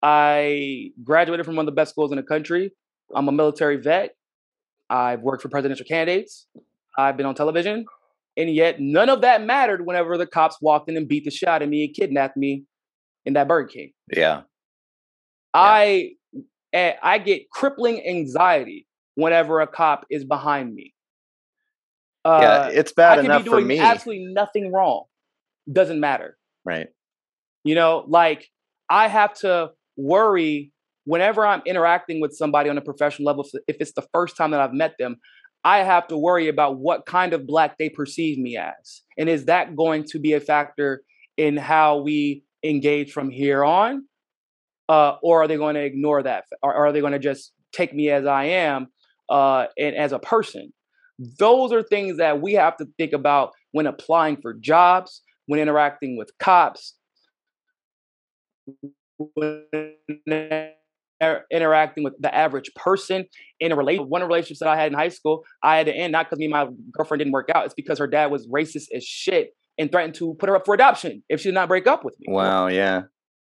I graduated from one of the best schools in the country. I'm a military vet. I've worked for presidential candidates. I've been on television. And yet none of that mattered whenever the cops walked in and beat the shit out of me and kidnapped me in that Burger King. Yeah. I yeah. I get crippling anxiety whenever a cop is behind me. Uh, yeah, it's bad enough for me. Absolutely nothing wrong. Doesn't matter. Right. You know, like I have to worry whenever I'm interacting with somebody on a professional level. If it's the first time that I've met them, I have to worry about what kind of black they perceive me as. And is that going to be a factor in how we engage from here on? Uh, or are they going to ignore that? Or, are they going to just take me as I am uh, and as a person? Those are things that we have to think about when applying for jobs, when interacting with cops, when Er, interacting with the average person in a relationship. One of the relationships that I had in high school, I had to end not because me and my girlfriend didn't work out. It's because her dad was racist as shit and threatened to put her up for adoption if she did not break up with me. Wow, yeah.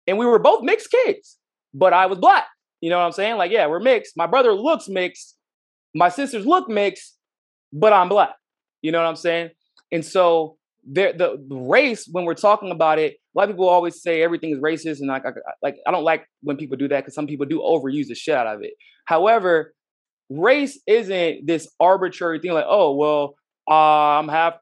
And we were both mixed kids, but I was black. You know what I'm saying? Like, yeah, we're mixed. My brother looks mixed. My sisters look mixed, but I'm black. You know what I'm saying? And so there, the, the race, when we're talking about it, a lot of people always say everything is racist, and like, I, like I don't like when people do that because some people do overuse the shit out of it. However, race isn't this arbitrary thing like, oh well, uh, I'm half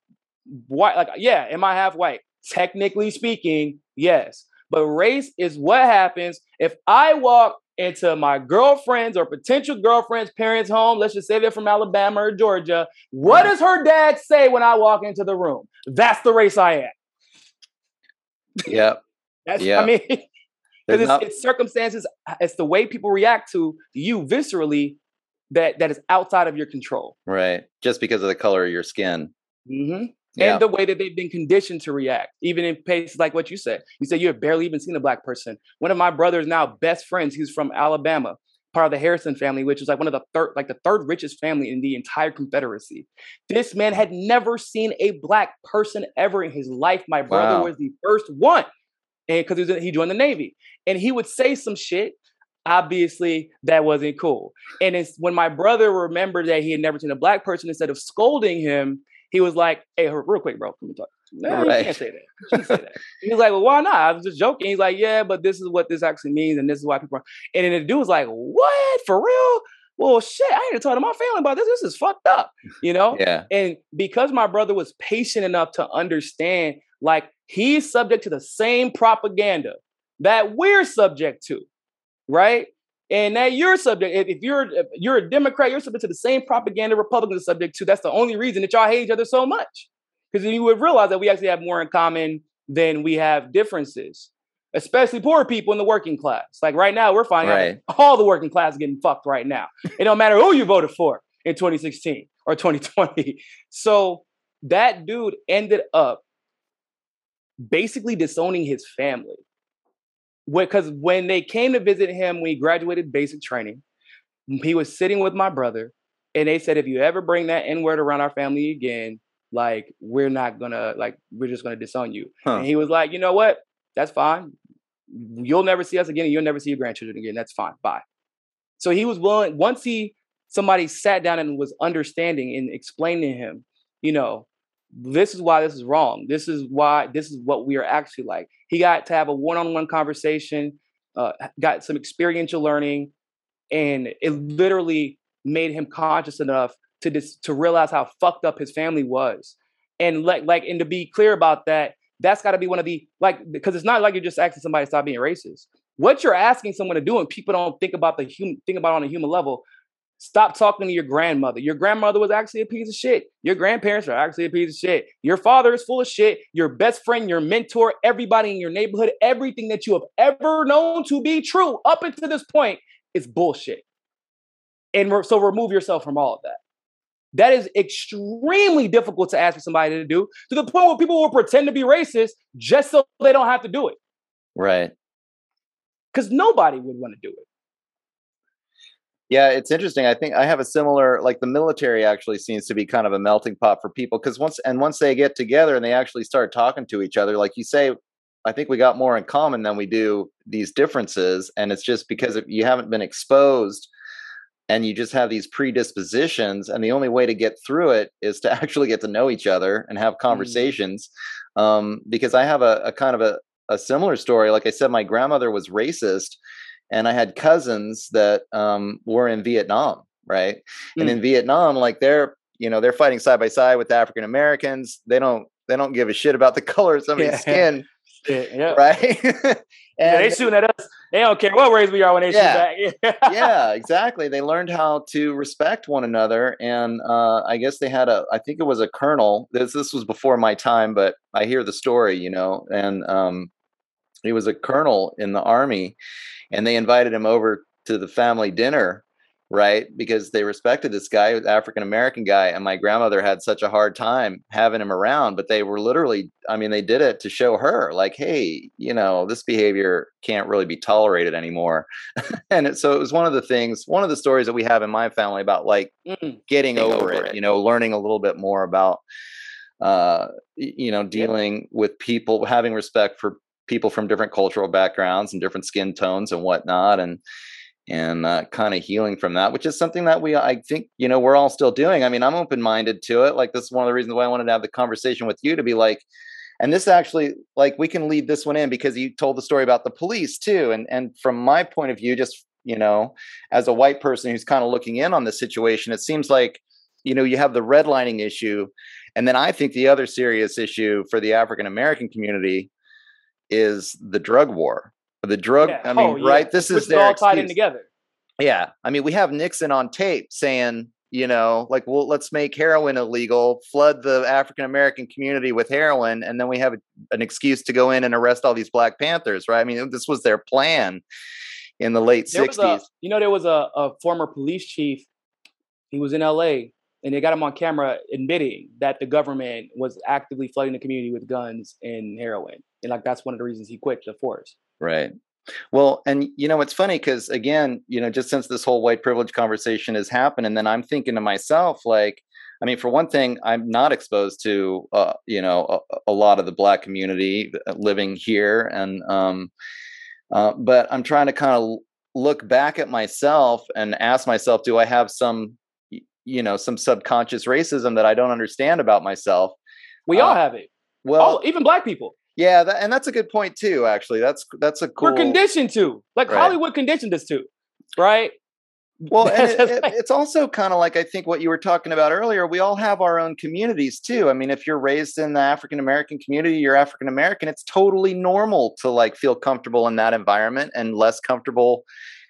white. Like, yeah, am I half white? Technically speaking, yes. But race is what happens if I walk into my girlfriend's or potential girlfriend's parents' home. Let's just say they're from Alabama or Georgia. What does her dad say when I walk into the room? That's the race I am. Yep. [LAUGHS] That's yep. I mean, [LAUGHS] because it's, not... it's circumstances, it's the way people react to you viscerally that that is outside of your control. Right. Just because of the color of your skin. Mm-hmm. Yeah. And the way that they've been conditioned to react, even in places like what you said. You said you have barely even seen a black person. One of my brothers now best friends, he's from Alabama, part of the Harrison family, which is like one of the third, like the third richest family in the entire Confederacy. This man had never seen a black person ever in his life. My brother wow. was the first one, and because he, he joined the Navy, and he would say some shit obviously that wasn't cool. And it's when my brother remembered that he had never seen a black person, instead of scolding him, he was like, "Hey, real quick, bro, come talk." No, right. you can't say that. You say that. He's like, "Well, why not?" I was just joking. He's like, "Yeah, but this is what this actually means, and this is why people." Are... And then the dude was like, "What? For real?" Well, shit, I ain't talking to my family about this. This is fucked up, you know? Yeah. And because my brother was patient enough to understand, like, he's subject to the same propaganda that we're subject to right? And that you're subject. If you're if you're a Democrat, you're subject to the same propaganda Republicans are subject to. That's the only reason that y'all hate each other so much. Because then you would realize that we actually have more in common than we have differences. Especially poor people in the working class. Like right now, we're finding right. out all the working class getting fucked right now. It don't matter who you voted for in 2016 or 2020. So that dude ended up basically disowning his family because when they came to visit him when he graduated basic training, he was sitting with my brother, and they said, if you ever bring that N word around our family again, like we're not gonna like we're just gonna disown you. Huh. And he was like, you know what? That's fine. You'll never see us again, and you'll never see your grandchildren again. That's fine. Bye. So he was willing. Once he somebody sat down and was understanding and explained to him, you know, this is why this is wrong. This is why this is what we are actually like. He got to have a one-on-one conversation, uh, got some experiential learning, and it literally made him conscious enough to dis- to realize how fucked up his family was, and like like and to be clear about that, that's got to be one of the like because it's not like you're just asking somebody to stop being racist. What you're asking someone to do, and people don't think about the human think about on a human level. Stop talking to your grandmother. Your grandmother was actually a piece of shit. Your grandparents are actually a piece of shit. Your father is full of shit. Your best friend, your mentor, everybody in your neighborhood, everything that you have ever known to be true up until this point is bullshit. And re- so remove yourself from all of that. That is extremely difficult to ask for somebody to do to the point where people will pretend to be racist just so they don't have to do it. Right. Because nobody would want to do it. Yeah, it's interesting. I think I have a similar like the military actually seems to be kind of a melting pot for people because once and once they get together and they actually start talking to each other, like you say, I think we got more in common than we do these differences, and it's just because you haven't been exposed and you just have these predispositions and the only way to get through it is to [LAUGHS] actually get to know each other and have mm. conversations mm. um, because i have a, a kind of a, a, similar story like i said my grandmother was racist and I had cousins that um, were in Vietnam, right? Mm. And in Vietnam, like they're you know they're fighting side by side with African Americans. They don't they don't give a shit about the [LAUGHS] color of somebody's yeah. skin, [LAUGHS] yeah. right? and they shooting at us. They don't care what race we are when they yeah, shoot back. [LAUGHS] yeah, exactly. They learned how to respect one another, and uh, I guess they had a. I think it was a colonel. This this was before my time, but I hear the story, you know, and um, he was a colonel in the army and they invited him over to the family dinner right? Because they respected this guy african american guy and my grandmother had such a hard time having him around but they were literally i mean they did it to show her like hey you know this behavior can't really be tolerated anymore. [LAUGHS] And it, so it was one of the things one of the stories that we have in my family about like mm, getting over, over it, it, you know learning a little bit more about uh you know dealing yep. with people having respect for people from different cultural backgrounds and different skin tones and whatnot and and uh, kind of healing from that which is something that we i think you know we're all still doing i mean i'm open-minded to it like this is one of the reasons why i wanted to have the conversation with you to be like and this actually like we can lead this one in because you told the story about the police too and and from my point of view just you know as a white person who's kind of looking in on the situation it seems like you know you have the redlining issue and then i think the other serious issue for the african american community is the drug war. The drug, yeah. I mean, oh, yeah. right? This is their all tied in together. Yeah, I mean, we have Nixon on tape saying, you know, like, well, let's make heroin illegal, flood the African American community with heroin, and then we have a, an excuse to go in and arrest all these Black Panthers, right? I mean, this was their plan in the late there 60s. A, you know, there was a, a former police chief. He was in LA and they got him on camera admitting that the government was actively flooding the community with guns and heroin, and like that's one of the reasons he quit the force. Right. Well, and you know, it's funny because again, you know, just since this whole white privilege conversation has happened, and then I'm thinking to myself, like, I mean, for one thing, I'm not exposed to, uh, you know, a, a, lot of the black community uh, living here, and um, uh, but I'm trying to kind of look back at myself and ask myself, do I have some, you know, some subconscious racism that I don't understand about myself? We all uh, have it. Well, oh, even black people. Yeah, that, and that's a good point too. Actually, that's that's a cool. We're conditioned to, like right. Hollywood conditioned us to, right? Well, and [LAUGHS] it, it, it's also kind of like I think what you were talking about earlier. We all have our own communities too. I mean, if you're raised in the African American community, you're African American. It's totally normal to like feel comfortable in that environment and less comfortable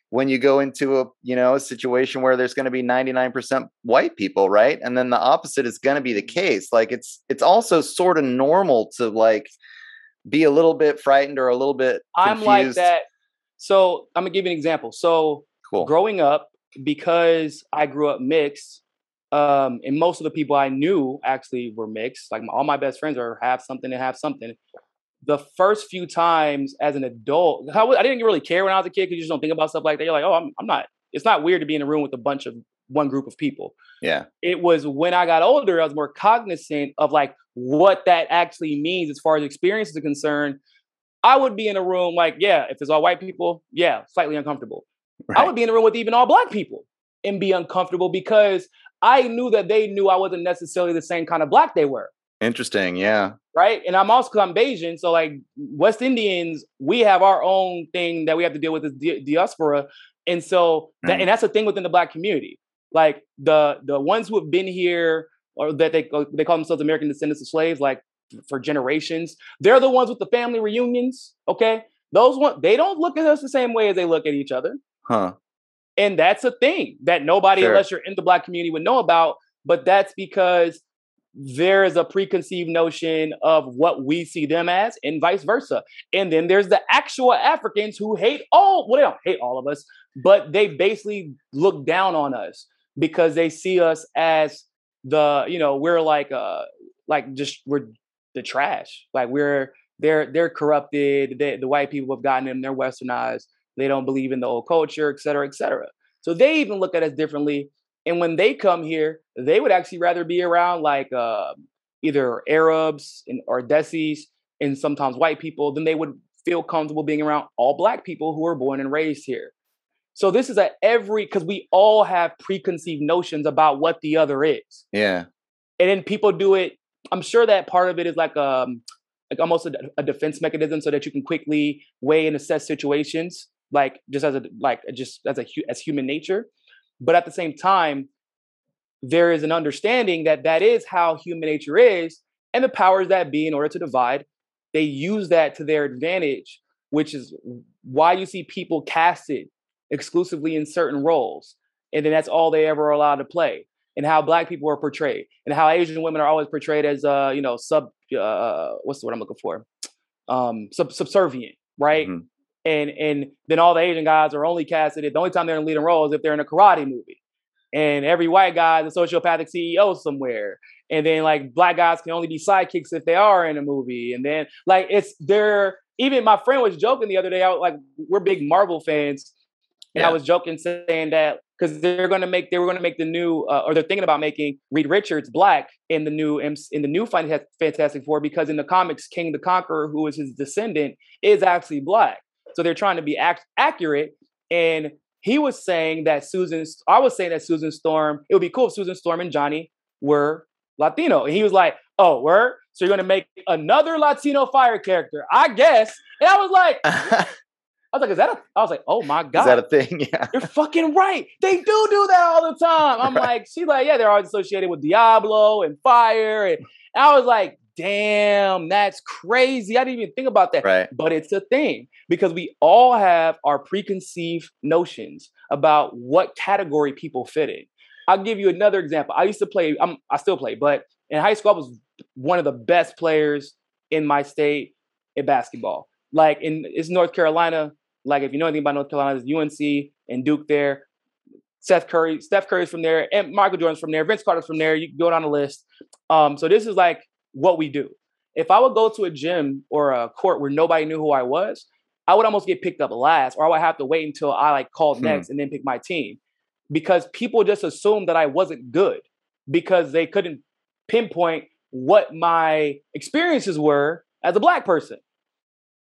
when you go into a you know a situation where there's going to be 99% white people right and then the opposite is going to be the mm-hmm. case like it's it's also sort of normal to like be a little bit frightened or a little bit confused. i'm like that so i'm gonna give you an example so cool. growing up because I grew up mixed, um, and most of the people I knew actually were mixed. Like all my best friends are half something and half something. The first few times as an adult, I didn't really care when I was a kid because you just don't think about stuff like that. You're like, oh, I'm, I'm not. It's not weird to be in a room with a bunch of one group of people. Yeah. It was when I got older, I was more cognizant of like what that actually means as far as experiences are concerned. I would be in a room like, yeah, if it's all white people, yeah, slightly uncomfortable. Right. I would be in a room with even all black people and be uncomfortable because I knew that they knew I wasn't necessarily the same kind of black they were. Interesting, yeah. Right, and I'm also I'm Bajan, so like West Indians, we have our own thing that we have to deal with as di- diaspora, and so that, right. and that's a thing within the black community. Like the the ones who have been here or that they uh, they call themselves American descendants of slaves, like for generations, they're the ones with the family reunions. Okay, those one they don't look at us the same way as they look at each other. Huh. And that's a thing that nobody, sure. unless you're in the black community, would know about. But that's because there is a preconceived notion of what we see them as, and vice versa. And then there's the actual Africans who hate all, well, they don't hate all of us, but they basically look down on us because they see us as the, you know, we're like, uh, like just we're the trash. Like we're they're they're corrupted. They, the white people have gotten them. They're westernized. They don't believe in the old culture, et cetera, et cetera. So they even look at us differently. And when they come here, they would actually rather be around like uh, either Arabs and, or Desis and sometimes white people than they would feel comfortable being around all black people who are born and raised here. So this is at every because we all have preconceived notions about what the other is. Yeah. And then people do it. I'm sure that part of it is like um like almost a, a defense mechanism so that you can quickly weigh and assess situations like just as a like just as a as human nature but at the same time there is an understanding that that is how human nature is and the powers that be in order to divide they use that to their advantage which is why you see people casted exclusively in certain roles and then that's all they ever allowed to play and how black people are portrayed and how asian women are always portrayed as uh you know sub uh what's the word i'm looking for um sub- subservient right mm-hmm and and then all the Asian guys are only casted. The only time they're in a leading roles if they're in a karate movie, and every white guy is a sociopathic CEO somewhere. And then like black guys can only be sidekicks if they are in a movie. And then like it's they're even my friend was joking the other day. I was like, we're big Marvel fans, and yeah. I was joking saying that because they're going to make they were going to make the new uh, or they're thinking about making Reed Richards black in the new in the new Fantastic Four because in the comics Kang the Conqueror who is his descendant is actually black. So they're trying to be ac- accurate. And he was saying that Susan, I was saying that Susan Storm, it would be cool if Susan Storm and Johnny were Latino. And he was like, oh, word? So you're going to make another Latino fire character, I guess. And I was like, [LAUGHS] was like, is that a, I was like, oh my God. Is that a thing? [LAUGHS] Yeah. You're fucking right. They do do that all the time. I'm right. like, she's like, yeah, they're always associated with Diablo and fire. And, and I was like, damn, that's crazy. I didn't even think about that. Right. But it's a thing because we all have our preconceived notions about what category people fit in. I'll give you another example. I used to play, I'm, I still play, but in high school, I was one of the best players in my state in basketball. Like in it's North Carolina. Like if you know anything about North Carolina, it's UNC and Duke there. Seth Curry, Steph Curry's from there, and Michael Jordan's from there, Vince Carter's from there. You can go down the list. Um, so this is like what we do. If I would go to a gym or a court where nobody knew who I was, I would almost get picked up last, or I would have to wait until I like called hmm. next and then pick my team, because people just assumed that I wasn't good because they couldn't pinpoint what my experiences were as a black person.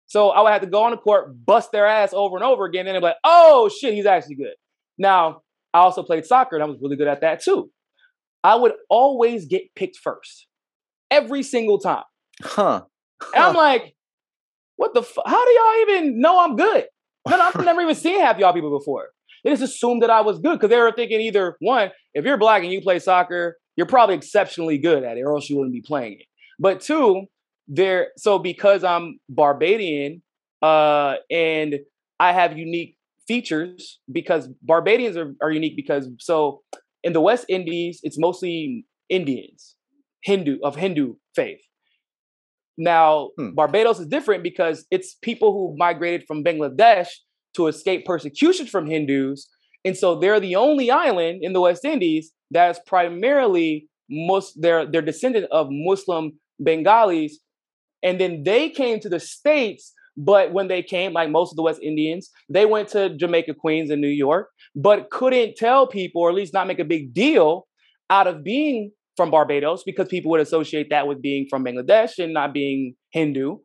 So I would have to go on the court, bust their ass over and over again, and they're like, "Oh shit, he's actually good." Now I also played soccer, and I was really good at that too. I would always get picked first, every single time. Huh. And I'm like, "What the? F- How do y'all even know I'm good?" No, no, I've never even seen half y'all people before. They just assumed that I was good because they were thinking either one, if you're black and you play soccer, you're probably exceptionally good at it, or else you wouldn't be playing it. But two, there so because I'm Barbadian, uh, and I have unique features because Barbadians are, are unique because so in the West Indies, it's mostly Indians, Hindu of Hindu faith. Now, hmm. Barbados is different because it's people who migrated from Bangladesh to escape persecution from Hindus. And so they're the only island in the West Indies that's primarily most they're, they're descendant of Muslim Bengalis. And then they came to the States, but when they came, like most of the West Indians, they went to Jamaica, Queens, and New York, but couldn't tell people, or at least not make a big deal out of being from Barbados because people would associate that with being from Bangladesh and not being Hindu,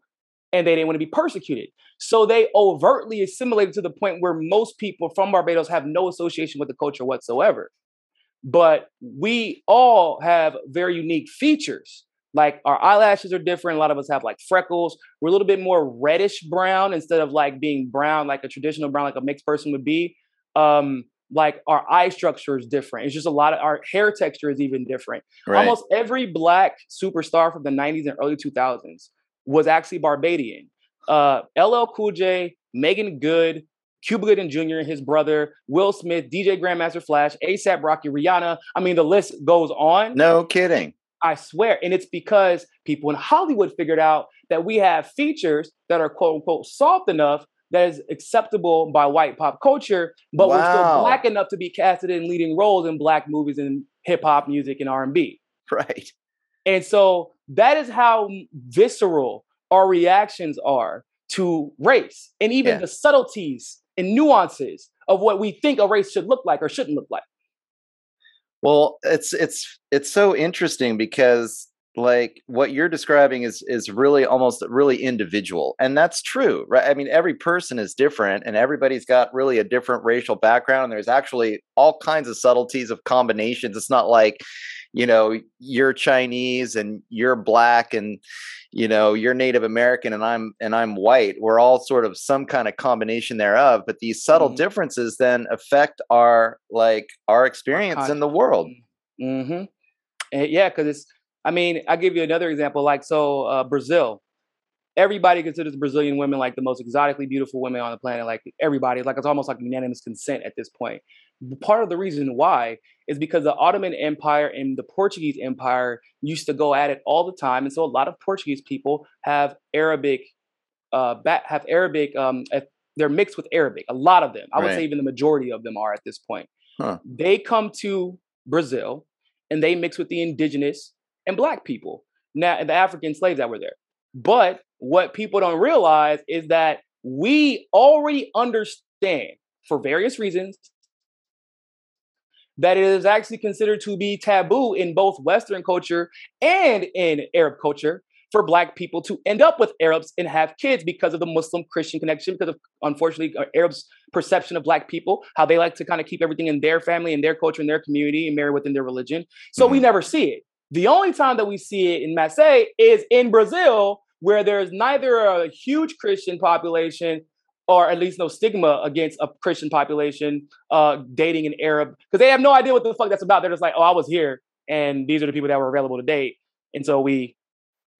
and they didn't want to be persecuted. So they overtly assimilated to the point where most people from Barbados have no association with the culture whatsoever. But we all have very unique features. Like our eyelashes are different. A lot of us have like freckles. We're a little bit more reddish brown instead of like being brown like a traditional brown, like a mixed person would be. Um, like our eye structure is different. It's just a lot of our hair texture is even different. Right. Almost every black superstar from the 90s and early 2000s was actually Barbadian uh, LL Cool J, Meagan Good, Cuba Gooding Jr., his brother, Will Smith, DJ Grandmaster Flash, ASAP Rocky, Rihanna. I mean, the list goes on. No kidding. I swear. And it's because people in Hollywood figured out that we have features that are quote unquote soft enough that is acceptable by white pop culture, but wow. we're still black enough to be casted in leading roles in black movies and hip hop music and R&B. [LAUGHS] Right. And so that is how visceral our reactions are to race and even yeah. the subtleties and nuances of what we think a race should look like or shouldn't look like. Well, it's it's it's so interesting because like what you're describing is is really almost really individual and that's true right? I mean every person is different and everybody's got really a different racial background and there's actually all kinds of subtleties of combinations. It's not like you know you're chinese and you're black and you know you're native american and i'm and i'm white we're all sort of some kind of combination thereof but these subtle mm-hmm. differences then affect our like our experience in the world mm-hmm. yeah because it's i mean i'll give you another example like so uh, brazil everybody considers Brazilian women like the most exotically beautiful women on the planet. Like everybody, like it's almost like unanimous consent at this point. Part of the reason why is because the Ottoman Empire and the Portuguese Empire used to go at it all the time, and so a lot of Portuguese people have Arabic, uh, have Arabic. Um, they're mixed with Arabic. A lot of them, I would say, even the majority of them are at this point. Huh. They come to Brazil and they mix with the indigenous and black people. Now, the African slaves that were there. But what people don't realize is that we already understand, for various reasons, that it is actually considered to be taboo in both Western culture and in Arab culture for Black people to end up with Arabs and have kids because of the Muslim Christian connection, because of unfortunately uh, Arabs' perception of Black people, how they like to kind of keep everything in their family and their culture and their community and marry within their religion. So mm-hmm. we never see it. The only time that we see it in Marseille is in Brazil where there's neither a huge Christian population or at least no stigma against a Christian population uh, dating an Arab because they have no idea what the fuck that's about. They're just like, oh, I was here, and these are the people that were available to date, and so we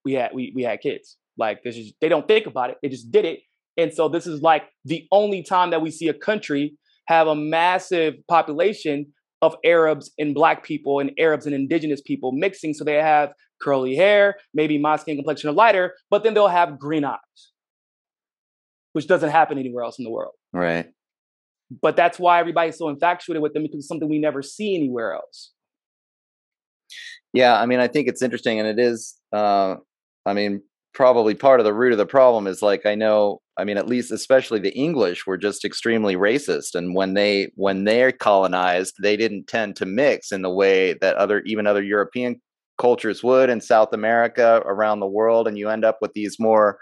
we had we we had kids. Like this is they don't think about it; they just did it, and so this is like the only time that we see a country have a massive population of Arabs and Black people and Arabs and Indigenous people mixing, so they have curly hair, maybe my skin complexion or lighter, but then they'll have green eyes, which doesn't happen anywhere else in the world. Right. but that's why everybody's so infatuated with them because it's something we never see anywhere else. Yeah, I mean, I think it's interesting, and it is. Uh, I mean, probably part of the root of the problem is like I know. I mean, at least especially the English were just extremely racist, and when they when they're colonized, they didn't tend to mix in the way that other even other European cultures would in South America around the world, and you end up with these more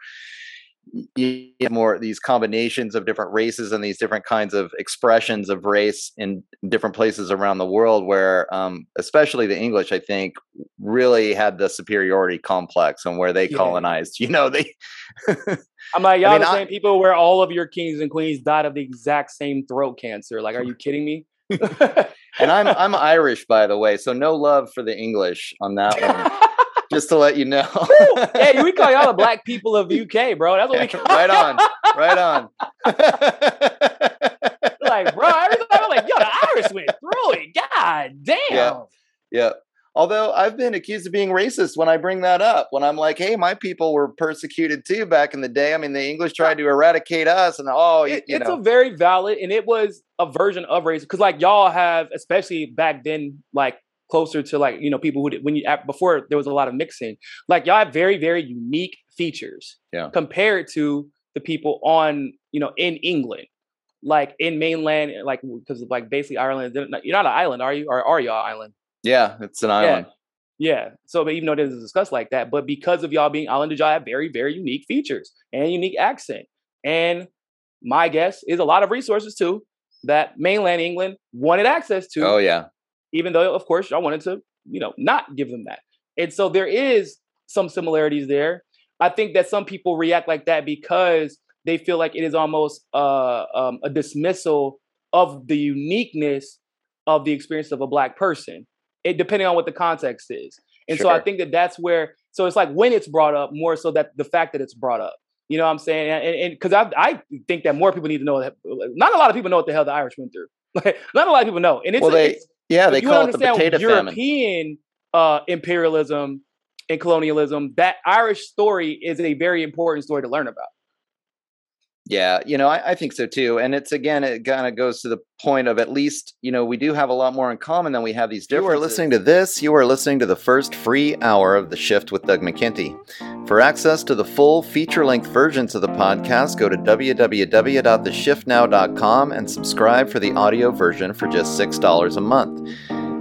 more these combinations of different races and these different kinds of expressions of race in different places around the world where um, especially the english i think really had the superiority complex and where they yeah. colonized you know they [LAUGHS] i'm like y'all I mean, the same people where all of your kings and queens died of the exact same throat cancer. Like are you kidding me? [LAUGHS] And i'm i'm irish by the way so no love for the english on that one [LAUGHS] just to let you know. hey, we call y'all the black people of UK, bro. That's what we call. right on, right on. [LAUGHS] like, bro, every time I'm like, yo, the Irish went through it. God damn. Yeah. yeah. Although I've been accused of being racist when I bring that up, when I'm like, "Hey, my people were persecuted too back in the day." I mean, the English tried to eradicate us, and oh, it, it's know. a very valid, and it was a version of racism because, like, y'all have, especially back then, like closer to like you know people who when you before there was a lot of mixing like y'all have very very unique features yeah. compared to the people on you know in england. Like in mainland eh, like because like basically ireland you're not an island are you? Or are y'all island? Yeah it's an island. Yeah, yeah. so but even though it isn't discussed like that but because of y'all being islanders y'all have very very unique features and unique accent. And my guess is a lot of resources too that mainland england wanted access to oh yeah even though of course y'all wanted to you know not give them that. And so there is some similarities there. I think that some people react like that because they feel like it is almost uh, um, a dismissal of the uniqueness of the experience of a black person it depending on what the context is. And sure. so i think that that's where so it's like when it's brought up more so that the fact that it's brought up you know what i'm saying? And because I, I think that more people need to know that not a lot of people know what the hell the irish went through. [LAUGHS] Like, not a lot of people know. And it's, well, they, it's yeah, they call it the potato European uh, imperialism and colonialism. That Irish story is a very important story to learn about. Yeah, you know, I, I, think so too. And it's again, it kind of goes to the point of at least, you know, we do have a lot more in common than we have these differences. You are listening to this, you are listening to the first free hour of The Shift with Doug McKenty. For access to the full feature length versions of the podcast, go to www.theshiftnow.com and subscribe for the audio version for just $6 a month.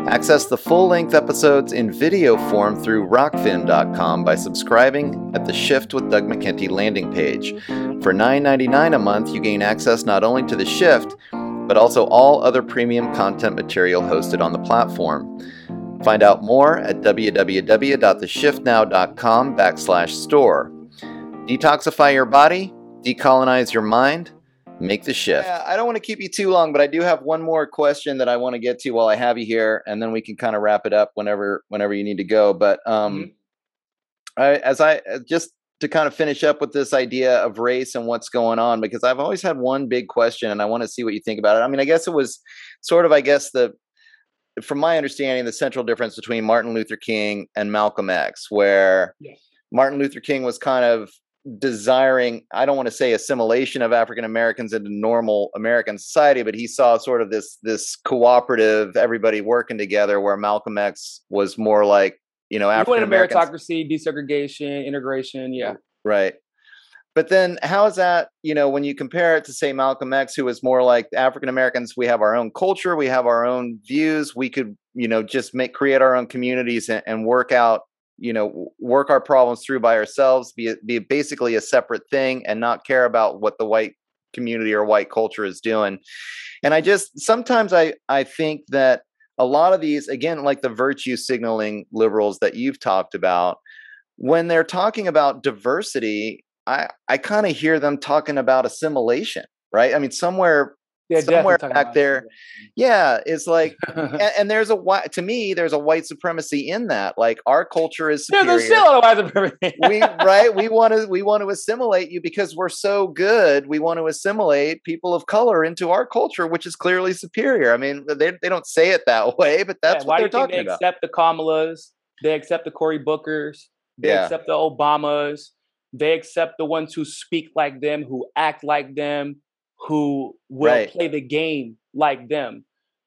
Access the full length episodes in video form through rokfin.com by subscribing at the Shift with Doug McKenty landing page. For $9.99 a month, you gain access not only to the Shift, but also all other premium content material hosted on the platform. Find out more at www.theshiftnow.com backslash store. Detoxify your body, decolonize your mind, make the shift. Yeah, I don't want to keep you too long, but I do have one more question that I want to get to while I have you here, and then we can kind of wrap it up whenever whenever you need to go. But um, mm-hmm. I, as I uh, just to kind of finish up with this idea of race and what's going on, because I've always had one big question, and I want to see what you think about it. I mean, I guess it was sort of, I guess the from my understanding, the central difference between Martin Luther King and Malcolm X, where yes. Martin Luther King was kind of desiring i don't want to say assimilation of african americans into normal american society but he saw sort of this this cooperative everybody working together where malcolm x was more like you know african meritocracy desegregation integration yeah right but then how is that you know when you compare it to say malcolm x who was more like african americans we have our own culture we have our own views we could you know just make create our own communities and, and work out you know work our problems through by ourselves be be basically a separate thing and not care about what the white community or white culture is doing. And i just sometimes i i think that a lot of these again like the virtue signaling liberals that you've talked about when they're talking about diversity i i kind of hear them talking about assimilation right i mean somewhere yeah, somewhere back there. Yeah, it's like, [LAUGHS] and, and, there's a white. To me, there's a white supremacy in that. Like our culture is superior. There's still a white supremacy. we right. We [LAUGHS] want to we want to assimilate you because we're so good. We want to assimilate people of color into our culture, which is clearly superior. I mean, they they don't say it that [LAUGHS] way, but that's yeah, what they're talking they about. Accept the Kamalas. They accept the Cory Bookers. They yeah. accept the Obamas. They accept the ones who speak like them, who act like them who will Right. play the game like them.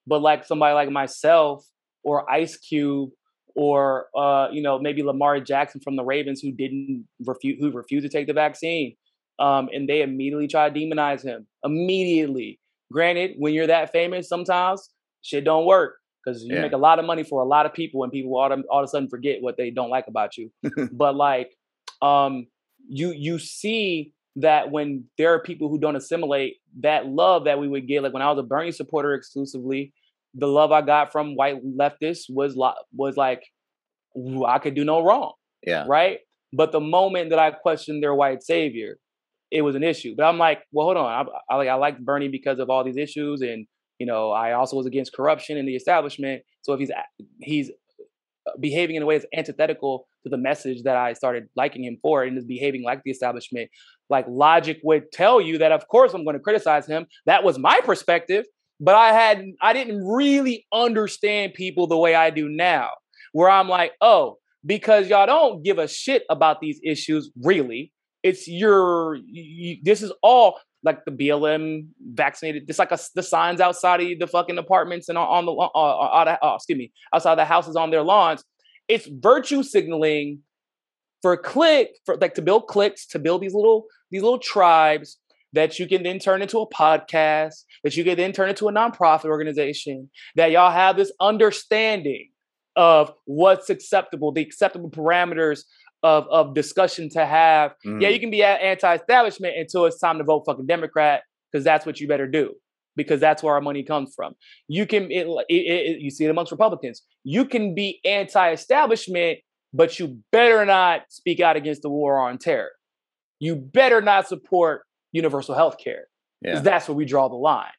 But like somebody like myself or Ice Cube or uh, you know, maybe Lamar Jackson from the Ravens who didn't refuse who refused to take the vaccine. Um, and they immediately try to demonize him. Immediately. Granted, when you're that famous, sometimes shit don't work because you Yeah. make a lot of money for a lot of people, and people all, of- all of a sudden forget what they don't like about you. [LAUGHS] but like, um, you you see that when there are people who don't assimilate, that love that we would get, like when I was a Bernie supporter exclusively, the love I got from white leftists was like was like I could do no wrong Yeah. right? But the moment that I questioned their white savior, it was an issue. But I'm like, well, hold on. I, I like I like Bernie because of all these issues, and you know, I also was against corruption in the establishment. So if he's he's uh, behaving in a way that's antithetical to the message that I started liking him for, and is behaving like the establishment, like logic would tell you that of course I'm going to criticize him. That was my perspective, but I had I didn't really understand people the way I do now, where I'm like, oh, because y'all don't give a shit about these issues really. It's your you, this is all like the blm vaccinated It's like a, the signs outside of the fucking apartments and on, the uh, uh, uh, uh, excuse me outside the houses on their lawns it's virtue signaling for click for like to build clicks to build these little these little tribes that you can then turn into a podcast that you can then turn into a nonprofit organization that y'all have this understanding of what's acceptable, the acceptable parameters of, of discussion to have. Yeah, Mhm. you can be anti-establishment until it's time to vote fucking Democrat because that's what you better do because that's where our money comes from. You can it, it, it, you see it amongst Republicans. You can be anti-establishment, but you better not speak out against the war on terror. You better not support universal health care because Yeah. that's where we draw the line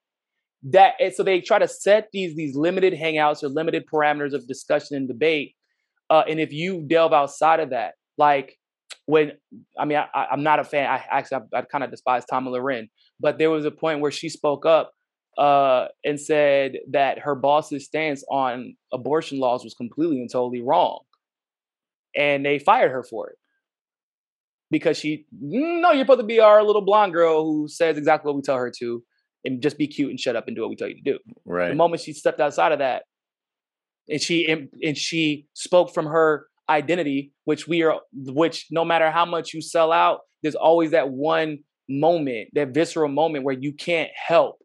that and so they try to set these these limited hangouts or limited parameters of discussion and debate uh, and if you delve outside of that like when i mean I, i'm not a fan i actually i, I kind of despise Tomi Lahren, but there was a point where she spoke up uh, and said that her boss's stance on abortion laws was completely and totally wrong. And they fired her for it. Because she no you're supposed to be our little blonde girl who says exactly what we tell her to and just be cute and shut up and do what we tell you to do. Right. the moment she stepped outside of that and she and, and she spoke from her identity which we are which no matter how much you sell out there's always that one moment that visceral moment where you can't help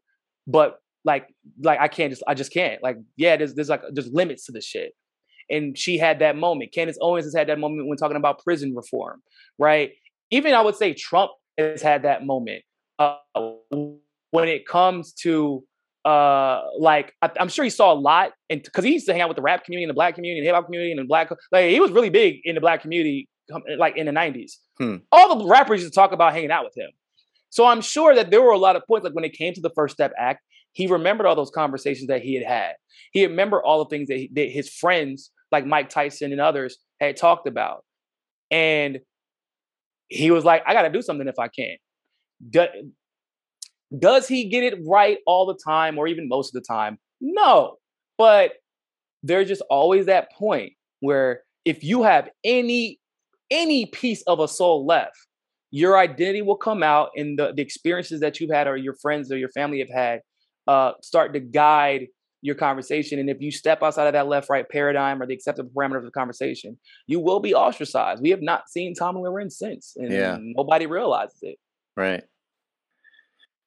but like like i can't just i just can't like yeah there's there's like there's limits to the shit. And she had that moment. Candace owens has had that moment when talking about prison reform right? Even i would say trump has had that moment uh, when it comes to uh like I, i'm sure he saw a lot and because he used to hang out with the rap community and the black community and hip hop community and the black like he was really big in the black community like in the 90s Hmm. all the rappers used to talk about hanging out with him so i'm sure that there were a lot of points like when it came to the first step act he remembered all those conversations that he had had he remembered all the things that, he, that his friends like mike tyson and others had talked about and he was like i gotta do something if i can Do- does he get it right all the time or even most of the time? No. But there's just always that point where if you have any any piece of a soul left, your identity will come out and the, the experiences that you've had or your friends or your family have had uh, start to guide your conversation. And if you step outside of that left right paradigm or the acceptable parameters of the conversation, you will be ostracized. We have not seen Tomi Lahren since, and Yeah. nobody realizes it. Right.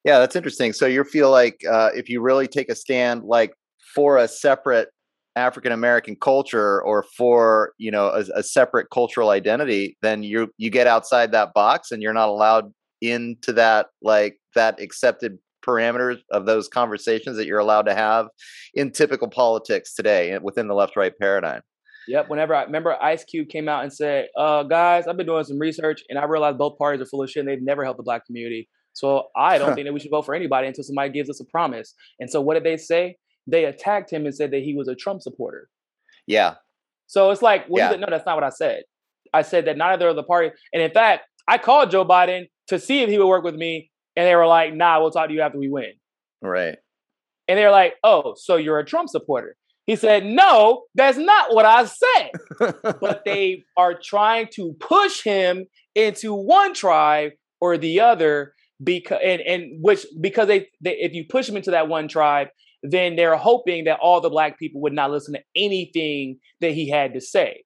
Yeah, that's interesting. So you feel like uh, if you really take a stand, like for a separate African American culture or for you know a, a separate cultural identity, then you you get outside that box and you're not allowed into that like that accepted parameters of those conversations that you're allowed to have in typical politics today within the left right paradigm. Yep. Whenever I remember Ice Cube came out and said, uh, guys, I've been doing some research and I realized both parties are full of shit and they've never helped the black community. So I don't [LAUGHS] think that we should vote for anybody until somebody gives us a promise. And so what did they say? They attacked him and said that he was a Trump supporter. Yeah, So it's like, well, Yeah. no, that's not what I said. I said that neither of the party, and in fact, I called Joe Biden to see if he would work with me, and they were like, "Nah, we'll talk to you after we win." right. And they're like, "Oh, so you're a Trump supporter?" He said, "No, that's not what I said." [LAUGHS] but they are trying to push him into one tribe or the other because and, and which because they, they if you push him into that one tribe, then they're hoping that all the black people would not listen to anything that he had to say.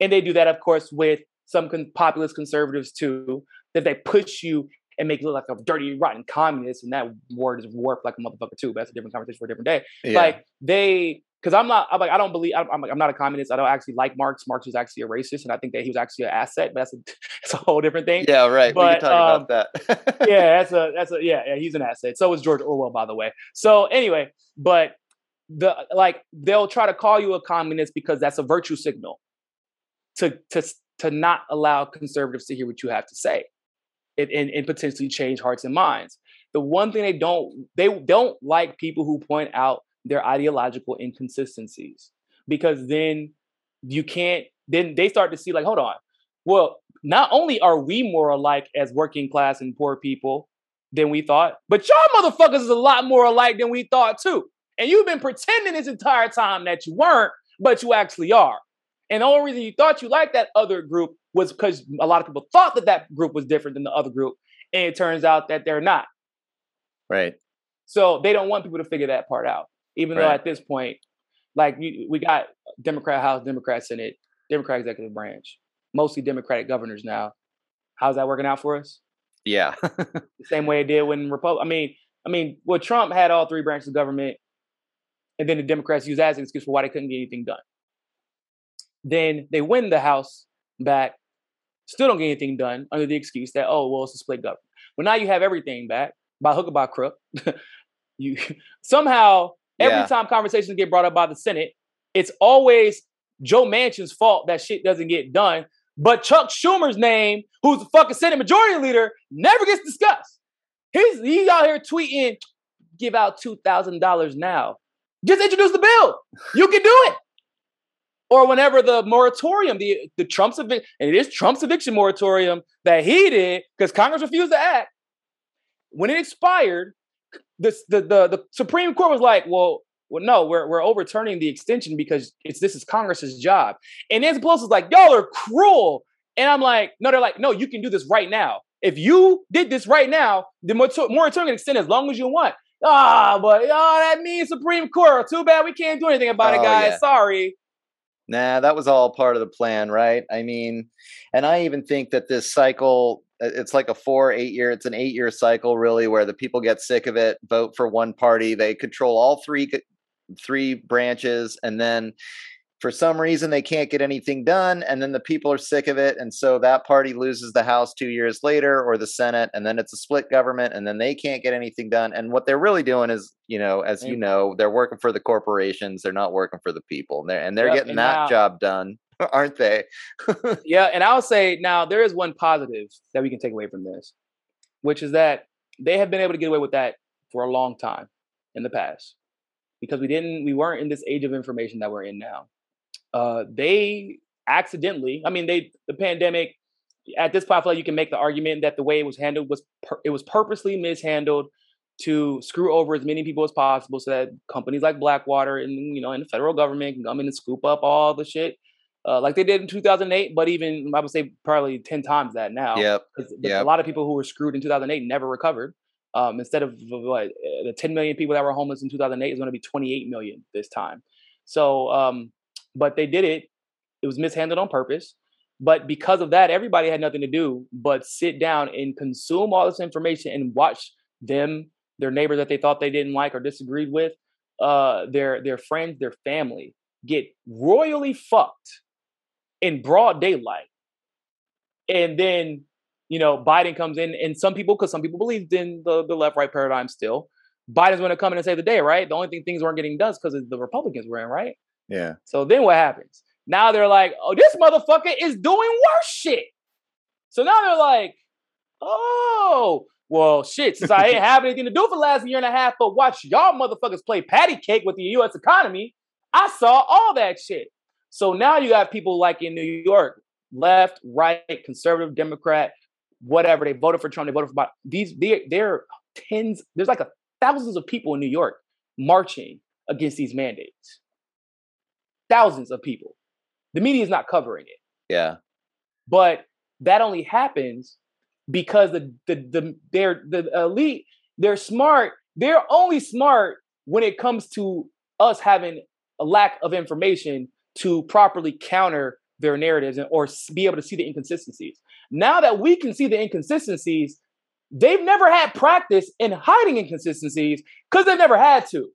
And they do that, of course, with some con- populist conservatives too, that they push you and make you look like a dirty, rotten communist. And that word is warped like a motherfucker too. But that's a different conversation for a different day. Yeah. Like they, because I'm not, I'm like, I don't believe, I'm, I'm, I'm, not a communist. I don't actually like Marx. Marx was actually a racist, and I think that he was actually an asset. But that's a, [LAUGHS] that's a whole different thing. Yeah, right. But, we can talk um, about that. [LAUGHS] yeah, [LAUGHS] that's a, that's a, yeah, yeah. He's an asset. So is George Orwell, by the way. So anyway, but the like they'll try to call you a communist because that's a virtue signal to to to not allow conservatives to hear what you have to say and, and, and potentially change hearts and minds. The one thing they don't they don't like people who point out their ideological inconsistencies because then you can't then they start to see like hold on well not only are we more alike as working class and poor people than we thought but y'all motherfuckers is a lot more alike than we thought too and you've been pretending this entire time that you weren't but you actually are and the only reason you thought you liked that other group was because a lot of people thought that that group was different than the other group. And it turns out that they're not. Right. So they don't want people to figure that part out. Even right. though at this point, like we, we got Democrat House, Democrat Senate, Democrat executive branch, mostly Democratic governors now. How's that working out for us? Yeah. [LAUGHS] the same way it did when Republic. I mean, I mean, well, Trump had all three branches of government, and then the Democrats used that as an excuse for why they couldn't get anything done. Then they win the House back, still don't get anything done under the excuse that, oh, well, it's a split government. Well, now you have everything back by hook or by crook. [LAUGHS] you somehow every yeah. time conversations get brought up by the Senate, it's always Joe Manchin's fault that shit doesn't get done. But Chuck Schumer's name, who's the fucking Senate Majority Leader, never gets discussed. He's he's out here tweeting, give out two thousand dollars now. Just introduce the bill. You can do it or whenever the moratorium, the the Trump's eviction, and it is Trump's eviction moratorium that he did because Congress refused to act. When it expired, this the, the the Supreme Court was like, well, well, no, we're we're overturning the extension because it's this is Congress's job. And Nancy Pelosi is like, y'all are cruel. And I'm like, no, they're like, no, you can do this right now. If you did this right now, the moratorium can extend as long as you want. Ah, but oh, that means Supreme Court. Too bad we can't do anything about oh, it, guys. Yeah. Sorry. Nah, that was all part of the plan, right? I mean, and I even think that this cycle Uh, it's like a four eight year it's an eight year cycle really where the people get sick of it vote for one party they control all three three branches and then for some reason they can't get anything done and then the people are sick of it and so that party loses the house 2 years later or the senate and then it's a split government and then they can't get anything done and what they're really doing is you know as you know they're working for the corporations they're not working for the people and they're, and they're yep, getting and that now, job done [LAUGHS] aren't they [LAUGHS] yeah and i'll say now there is one positive that we can take away from this which is that they have been able to get away with that for a long time in the past because we didn't we weren't in this age of information that we're in now uh, they accidentally, I mean, they the pandemic. At this point, I feel like you can make the argument that the way it was handled was per, it was purposely mishandled to screw over as many people as possible, so that companies like Blackwater and you know and the federal government can come in and scoop up all the shit. Uh, like they did in 2008, but even I would say probably 10 times that now. Yep. yep. A lot of people who were screwed in 2008 never recovered. Um, instead of what the 10 million people that were homeless in 2008 is going to be 28 million this time. So um, but they did it. It was mishandled on purpose. But because of that, everybody had nothing to do but sit down and consume all this information and watch them, their neighbor that they thought they didn't like or disagreed with, uh, their their friends, their family get royally fucked in broad daylight. And then, you know, Biden comes in, and some people, because some people believed in the, the left right paradigm still, Biden's going to come in and save the day, right? The only thing things weren't getting done is because the Republicans were in, right? Yeah. So then what happens? Now they're like, oh, this motherfucker is doing worse shit. So now they're like, oh, well, shit, since I ain't [LAUGHS] have anything to do for the last year and a half, but watch y'all motherfuckers play patty cake with the US economy, I saw all that shit. So now you have people like in New York, left, right, conservative, Democrat, whatever. They voted for Trump, they voted for Biden. These, they're, they're tens, there's like a thousands of people in New York marching against these mandates thousands of people. The media is not covering it. Yeah. But that only happens because the the, the they're the elite they're smart they're only smart when it comes to us having a lack of information to properly counter their narratives and, or be able to see the inconsistencies. Now that we can see the inconsistencies they've never had practice in hiding inconsistencies because they've never had to.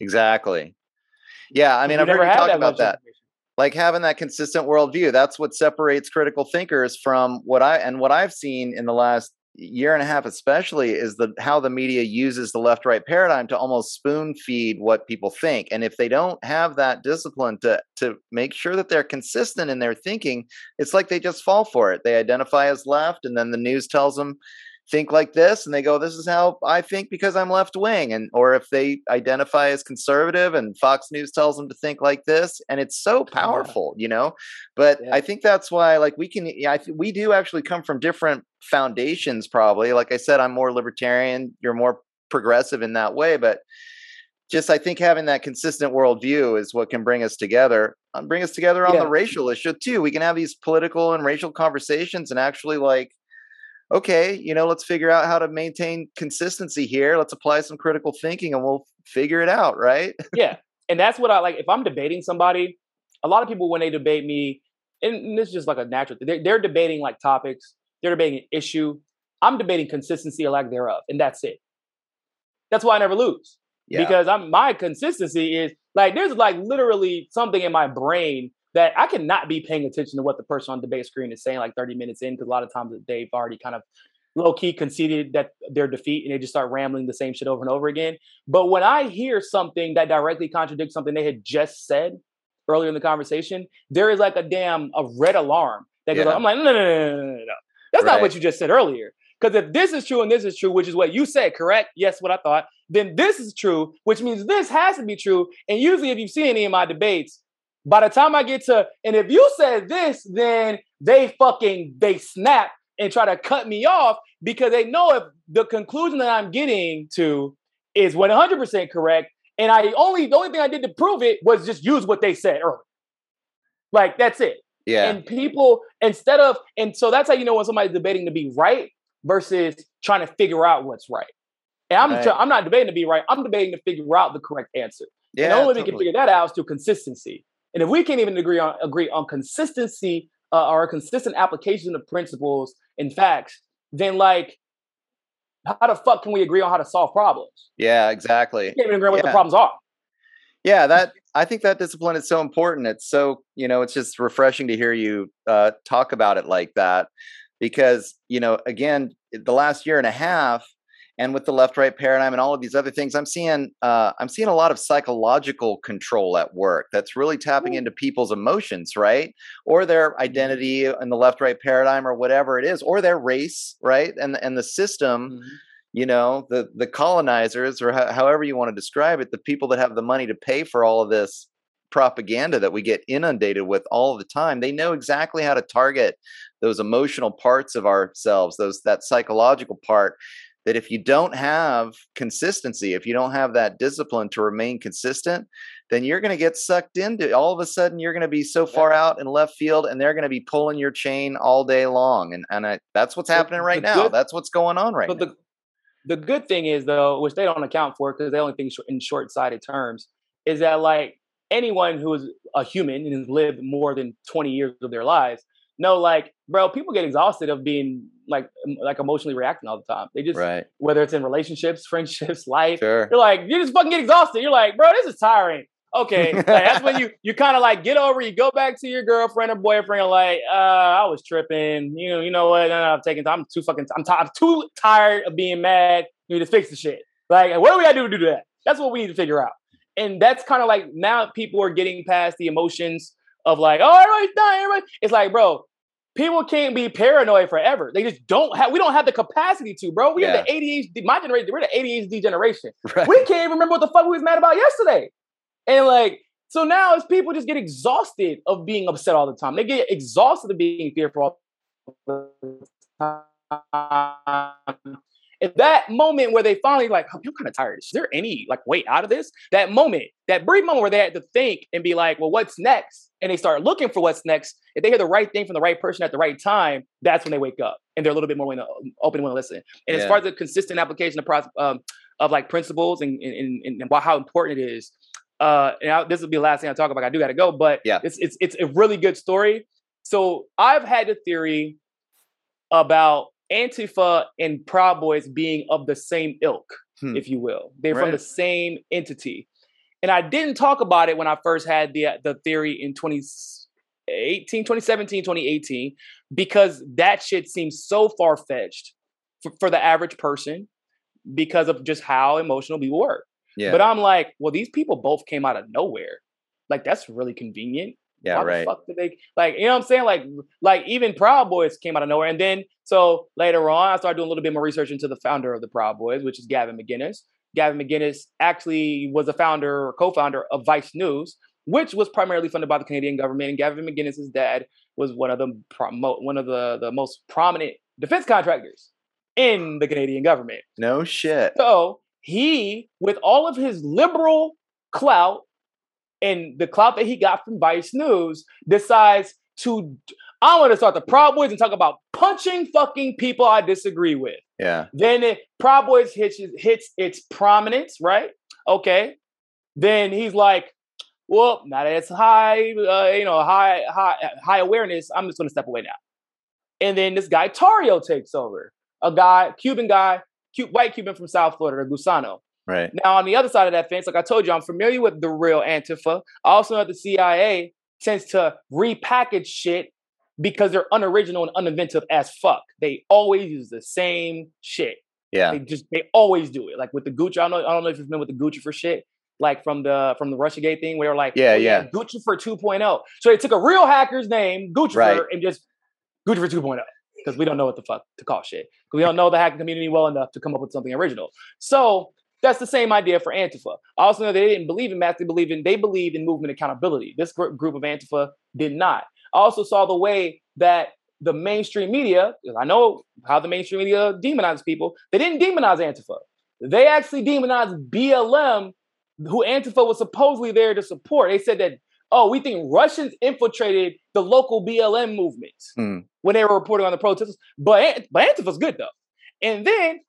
Exactly. Yeah i mean i've never heard you talk about that. like having that consistent worldview that's what separates critical thinkers from what i and what i've seen in the last year and a half especially is the how the media uses the left right paradigm to almost spoon feed what people think. And if they don't have that discipline to to make sure that they're consistent in their thinking it's like they just fall for it. They identify as left and then the news tells them think like this and they go this is how i think because i'm left wing and or if they identify as conservative and fox news tells them to think like this and it's so powerful yeah. you know but yeah. i think that's why like we can yeah, I th- we do actually come from different foundations probably like i said i'm more libertarian you're more progressive in that way but just i think having that consistent worldview is what can bring us together um, bring us together on yeah. the racial issue too we can have these political and racial conversations and actually like okay, you know, let's figure out how to maintain consistency here. Let's apply some critical thinking and we'll figure it out, right? [LAUGHS] yeah. And that's what I like. If I'm debating somebody, a lot of people, when they debate me, and this is just like a natural thing, they're, they're debating like topics, they're debating an issue. I'm debating consistency or lack thereof, and that's it. That's why I never lose. Yeah. Because I'm my consistency is like there's like literally something in my brain that I cannot be paying attention to what the person on the debate screen is saying like 30 minutes in because a lot of times they've already kind of low key conceded that their defeat and they just start rambling the same shit over and over again. But when I hear something that directly contradicts something they had just said earlier in the conversation, there is like a damn a red alarm that goes. Yeah. I'm like, no, no, no, no, no, no. That's right. not what you just said earlier. Because if this is true and this is true, which is what you said, correct? Yes, what I thought. Then this is true, which means this has to be true. And usually, if you've seen any of my debates, by the time I get to, and if you said this, then they fucking they snap and try to cut me off because they know if the conclusion that I'm getting to is 100% correct, and I only the only thing I did to prove it was just use what they said earlier. Like that's it. Yeah. And people instead of and so that's how you know when somebody's debating to be right versus trying to figure out what's right. And I'm right. I'm not debating to be right. I'm debating to figure out the correct answer. Yeah, and the only way we can figure that out is through consistency. And if we can't even agree on agree on consistency uh, or a consistent application of principles and facts, then like how the fuck can we agree on how to solve problems? Yeah, exactly. We can't even agree on what the problems are. Yeah, that I think that discipline is so important. It's so you know, it's just refreshing to hear you uh, talk about it like that, because you know, again, the last year and a half, and with the left right paradigm and all of these other things i'm seeing uh, i'm seeing a lot of psychological control at work that's really tapping into people's emotions right or their mm-hmm. identity in the left right paradigm or whatever it is or their race right and and the system mm-hmm. you know the the colonizers or ho- however you want to describe it the people that have the money to pay for all of this propaganda that we get inundated with all the time they know exactly how to target those emotional parts of ourselves those that psychological part that if you don't have consistency, if you don't have that discipline to remain consistent, then you're going to get sucked into all of a sudden you're going to be so far out in left field and they're going to be pulling your chain all day long. And, and I, that's what's happening right now. Good, that's what's going on right now. The, the good thing is though, which they don't account for because they only think in short sighted terms, is that like anyone who is a human and has lived more than 20 years of their lives no, like, bro, people get exhausted of being like like emotionally reacting all the time. They just right. whether it's in relationships, [LAUGHS] friendships, life. Sure. You're like, you just fucking get exhausted. You're like, bro, this is tiring. Okay. [LAUGHS] like, that's when you you kind of like get over, you go back to your girlfriend or boyfriend, and like, uh, I was tripping. You know, you know what? No, no, I'm taking I'm too fucking I'm, t- I'm too tired of being mad. You need to fix the shit. Like, what do we gotta do to do that? That's what we need to figure out. And that's kind of like now people are getting past the emotions of like, oh, everybody's dying, everybody. It's like, bro, people can't be paranoid forever. They just don't have. We don't have the capacity to, bro. We yeah. are the ADHD. My generation, we're the ADHD generation. [LAUGHS] Right. We can't even remember what the fuck we was mad about yesterday. And like, so now as people just get exhausted of being upset all the time. They get exhausted of being fearful all the time. And that moment where they finally like, oh, I'm kind of tired. Is there any like way out of this? That moment, that brief moment where they had to think and be like, well, what's next? And they start looking for what's next. If they hear the right thing from the right person at the right time, that's when they wake up and they're a little bit more willing to, open willing to listen. And yeah. as far as the consistent application of um, of like principles and, and, and, and how important it is, uh, and I, this will be the last thing I talk about. I do got to go, but yeah, it's it's it's a really good story. So I've had a theory about Antifa and Proud Boys being of the same ilk, hmm. if you will. They're right. from the same entity. And I didn't talk about it when I first had the the theory in 2018, 2017, 2018, because that shit seems so far fetched for, for the average person because of just how emotional people were. Yeah. But I'm like, well, these people both came out of nowhere. Like that's really convenient. Yeah, Why right. The fuck did they like? You know what I'm saying? Like, like even Proud Boys came out of nowhere, and then so later on, I started doing a little bit more research into the founder of the Proud Boys, which is Gavin McInnes. Gavin McInnes actually was a founder or co-founder of Vice News, which was primarily funded by the Canadian government. And Gavin McInnes' dad was one of the one of the, the most prominent defense contractors in the Canadian government. No shit. So he, with all of his liberal clout and the clout that he got from Vice News, decides to I want to start the Proud Boys and talk about punching fucking people I disagree with. Yeah. Then it, Proud Boys hits hits its prominence, right? Okay. Then he's like, well, now that it's high, uh, you know, high high high awareness, I'm just going to step away now. And then this guy Tarrio takes over, a guy, Cuban guy, cute white Cuban from South Florida, Gusano. Right. Now, on the other side of that fence, like I told you, I'm familiar with the real Antifa. I also know the CIA tends to repackage shit because they're unoriginal and uninventive as fuck. They always use the same shit. Yeah. They just they always do it. Like with the Gucci, I don't know, I don't know if you've been with the Guccifer shit. Like from the from the Russiagate thing, where they're like, yeah, oh, yeah, Guccifer 2.0. So they took a real hacker's name, Gucci right. and just Guccifer 2.0 because we don't know what the fuck to call shit. We don't know the hacking community well enough to come up with something original. So that's the same idea for Antifa. I also know they didn't believe in mass; they believe in they believed in movement accountability. This group of Antifa did not. I also saw the way that the mainstream media, I know how the mainstream media demonizes people, they didn't demonize Antifa. They actually demonized BLM, who Antifa was supposedly there to support. They said that, oh, we think Russians infiltrated the local BLM movements mm. when they were reporting on the protests. But, but Antifa's good, though. And then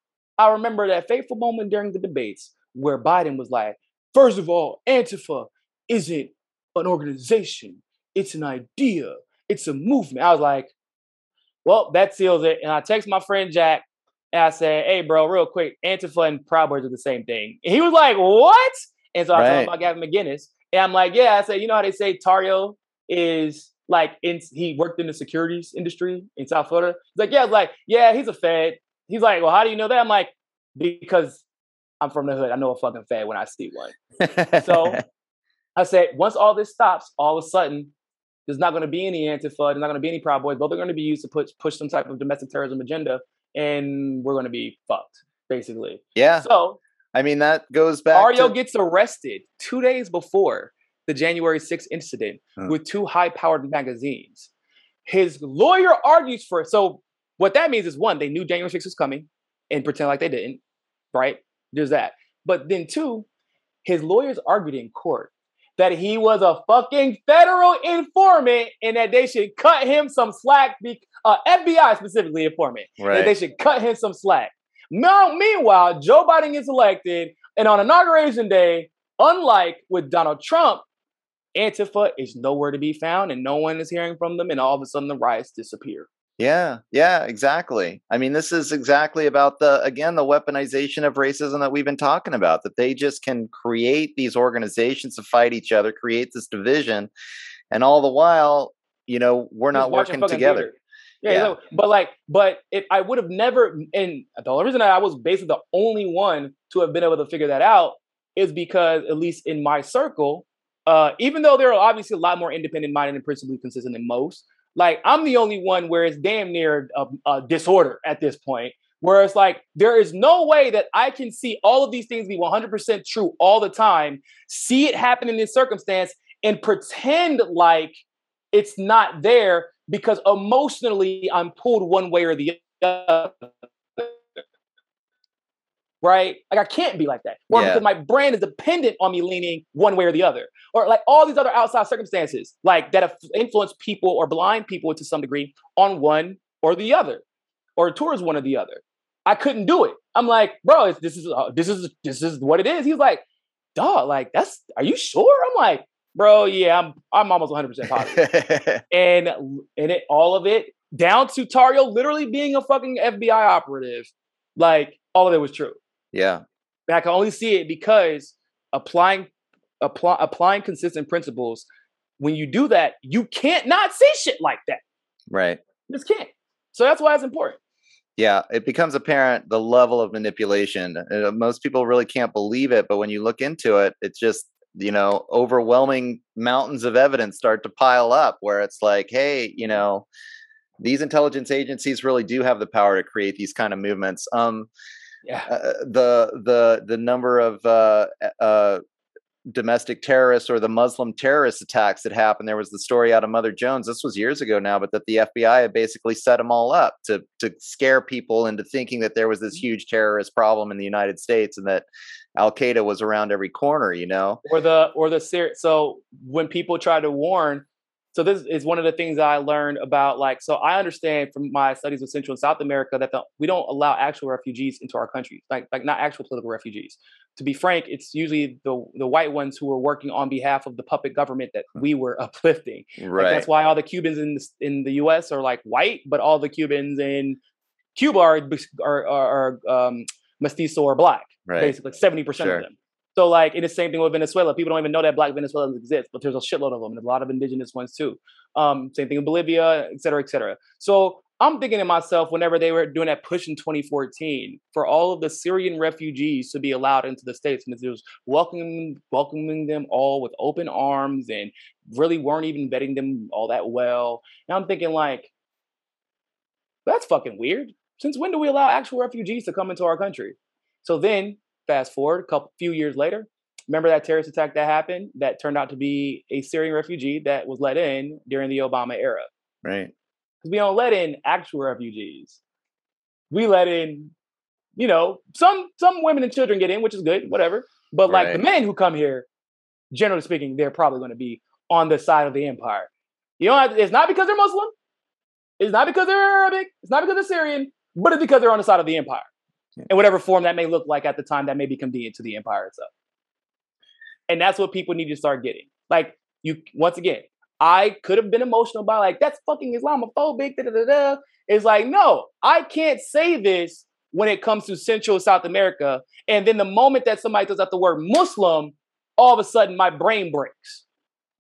I remember that fateful moment during the debates where Biden was like, first of all, Antifa isn't an organization, it's an idea, it's a movement. I was like, well, that seals it. And I text my friend Jack and I said, hey, bro, real quick, Antifa and Proud Boys are the same thing. And he was like, what? And so I right. told him about Gavin McInnes. And I'm like, yeah, I said, you know how they say Tarrio is like, in, he worked in the securities industry in South Florida? He's like, yeah, like, yeah, he's a Fed. He's like, well, how do you know that? I'm like, because I'm from the hood. I know a fucking Fed when I see one. so [LAUGHS] I said, once all this stops, all of a sudden, there's not going to be any Antifa, there's not going to be any Proud Boys, but they're going to be used to push push some type of domestic terrorism agenda, and we're going to be fucked, basically. Yeah. So I mean that goes back. Tarrio to... gets arrested two days before the January 6th incident with two high-powered magazines. His lawyer argues for it. So what that means is one, they knew January 6th was coming and pretend like they didn't, right? There's that. But then two, his lawyers argued in court that he was a fucking federal informant and that they should cut him some slack. Be- uh, FBI specifically informant. Right. That they should cut him some slack. Now, meanwhile, Joe Biden gets elected, and on inauguration day, unlike with Donald Trump, Antifa is nowhere to be found, and no one is hearing from them, and all of a sudden the riots disappear. Yeah, yeah, exactly. I mean, this is exactly about the again the weaponization of racism that we've been talking about. That they just can create these organizations to fight each other, create this division, and all the while, you know, we're not working together. Yeah, yeah. but like, but if I would have never, and the only reason I was basically the only one to have been able to figure that out is because, at least in my circle, uh, even though there are obviously a lot more independent minded and principally consistent than most, like I'm the only one where it's damn near a, a disorder at this point. Where it's like there is no way that I can see all of these things be 100% true all the time, see it happen in this circumstance, and pretend like it's not there because emotionally I'm pulled one way or the other. Right? Like I can't be like that. Or Yeah. because my brand is dependent on me leaning one way or the other. Or like all these other outside circumstances, like that have influenced people or blind people to some degree on one or the other, or towards one or the other. I couldn't do it. I'm like, bro, this is uh, this is this is what it is. He's like, dog, like that's. Are you sure? I'm like, bro, yeah, I'm I'm almost 100 percent [LAUGHS] positive. and and it all of it down to Tarrio literally being a fucking FBI operative, like all of it was true. Yeah. And I can only see it because applying apply, applying consistent principles. When you do that, you can't not see shit like that. Right. You just can't. So that's why it's important. Yeah, it becomes apparent the level of manipulation. Uh, most people really can't believe it, but when you look into it, it's just you know overwhelming mountains of evidence start to pile up where it's like, hey, you know, these intelligence agencies really do have the power to create these kind of movements. Um, Yeah. uh, the the the number of uh, uh, domestic terrorists or the Muslim terrorist attacks that happened. There was the story out of Mother Jones. This was years ago now, but that the FBI had basically set them all up to to scare people into thinking that there was this huge terrorist problem in the United States and that Al Qaeda was around every corner. You know? or the or the ser- so when people try to warn so this is one of the things that i learned about like so i understand from my studies of central and south america that the, we don't allow actual refugees into our country like like not actual political refugees to be frank it's usually the the white ones who are working on behalf of the puppet government that we were [LAUGHS] uplifting Like, Right. that's why all the cubans in the, in the us are like white but all the cubans in cuba are are, are, are um, mestizo or black right. basically seventy percent Sure. of them. So like in the same thing with Venezuela, people don't even know that black Venezuelans exist, but there's a shitload of them, and a lot of indigenous ones too. Um, same thing in Bolivia, et cetera, et cetera. So I'm thinking to myself, whenever they were doing that push in 2014, for all of the Syrian refugees to be allowed into the states, and it was welcoming welcoming them all with open arms, and really weren't even vetting them all that well. Now I'm thinking like, that's fucking weird. Since when do we allow actual refugees to come into our country? So then, fast forward a couple few years later, remember that terrorist attack that happened that turned out to be a Syrian refugee that was let in during the Obama era. Right. Because we don't let in actual refugees. We let in, you know, some some women and children get in, which is good, whatever. But like the men who come here, generally speaking, they're probably going to be on the side of the empire. You know, it's not because they're Muslim. It's not because they're Arabic. It's not because they're Syrian, but it's because they're on the side of the empire. In whatever form that may look like at the time that may be convenient to the empire itself. And that's what people need to start getting. Like you, once again, I could have been emotional about like that's fucking Islamophobic. Da, da, da, da. It's like no, I can't say this when it comes to Central South America. And then the moment that somebody throws out the word Muslim, all of a sudden my brain breaks.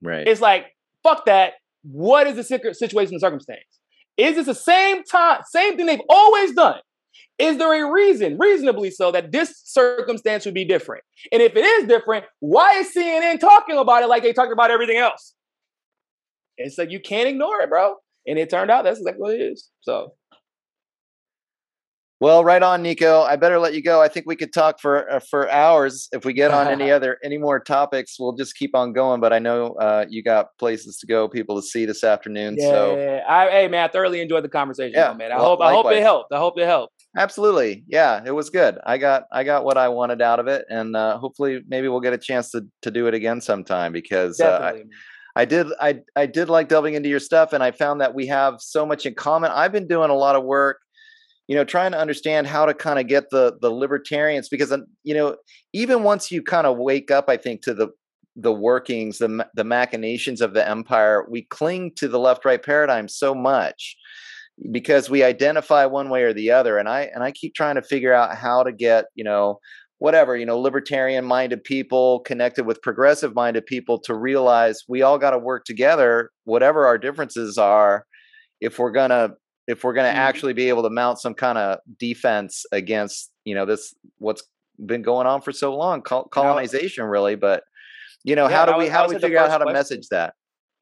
Right. It's like fuck that. What is the situ- situation and circumstance? Is this the same time, same thing they've always done? Is there a reason, reasonably so, that this circumstance would be different? And if it is different, why is CNN talking about it like they talked about everything else? It's like you can't ignore it, bro. And it turned out that's exactly what it is. So Well, right on, Niko. I better let you go. I think we could talk for uh, for hours. If we get on any [LAUGHS] other any more topics, we'll just keep on going. But I know uh, you got places to go, people to see this afternoon. yeah, So I, hey man, I thoroughly enjoyed the conversation, Yeah, man. I well, hope I hope it helped. I hope it helped. Absolutely, yeah, it was good. I got I got what I wanted out of it, and uh, hopefully, maybe we'll get a chance to to do it again sometime because uh, I, I did I I did like delving into your stuff and I found that we have so much in common. I've been doing a lot of work, you know, trying to understand how to kind of get the the libertarians because um, you know, even once you kind of wake up I think to the the workings, the the machinations of the empire, we cling to the left right paradigm so much because we identify one way or the other and I and I keep trying to figure out how to get, you know, whatever you know libertarian minded people connected with progressive minded people to realize we all got to work together whatever our differences are if we're gonna if we're gonna Mhm. actually be able to mount some kind of defense against you know this what's been going on for so long col- colonization really but you know Yeah, how do we was- how do we figure out how to question. message that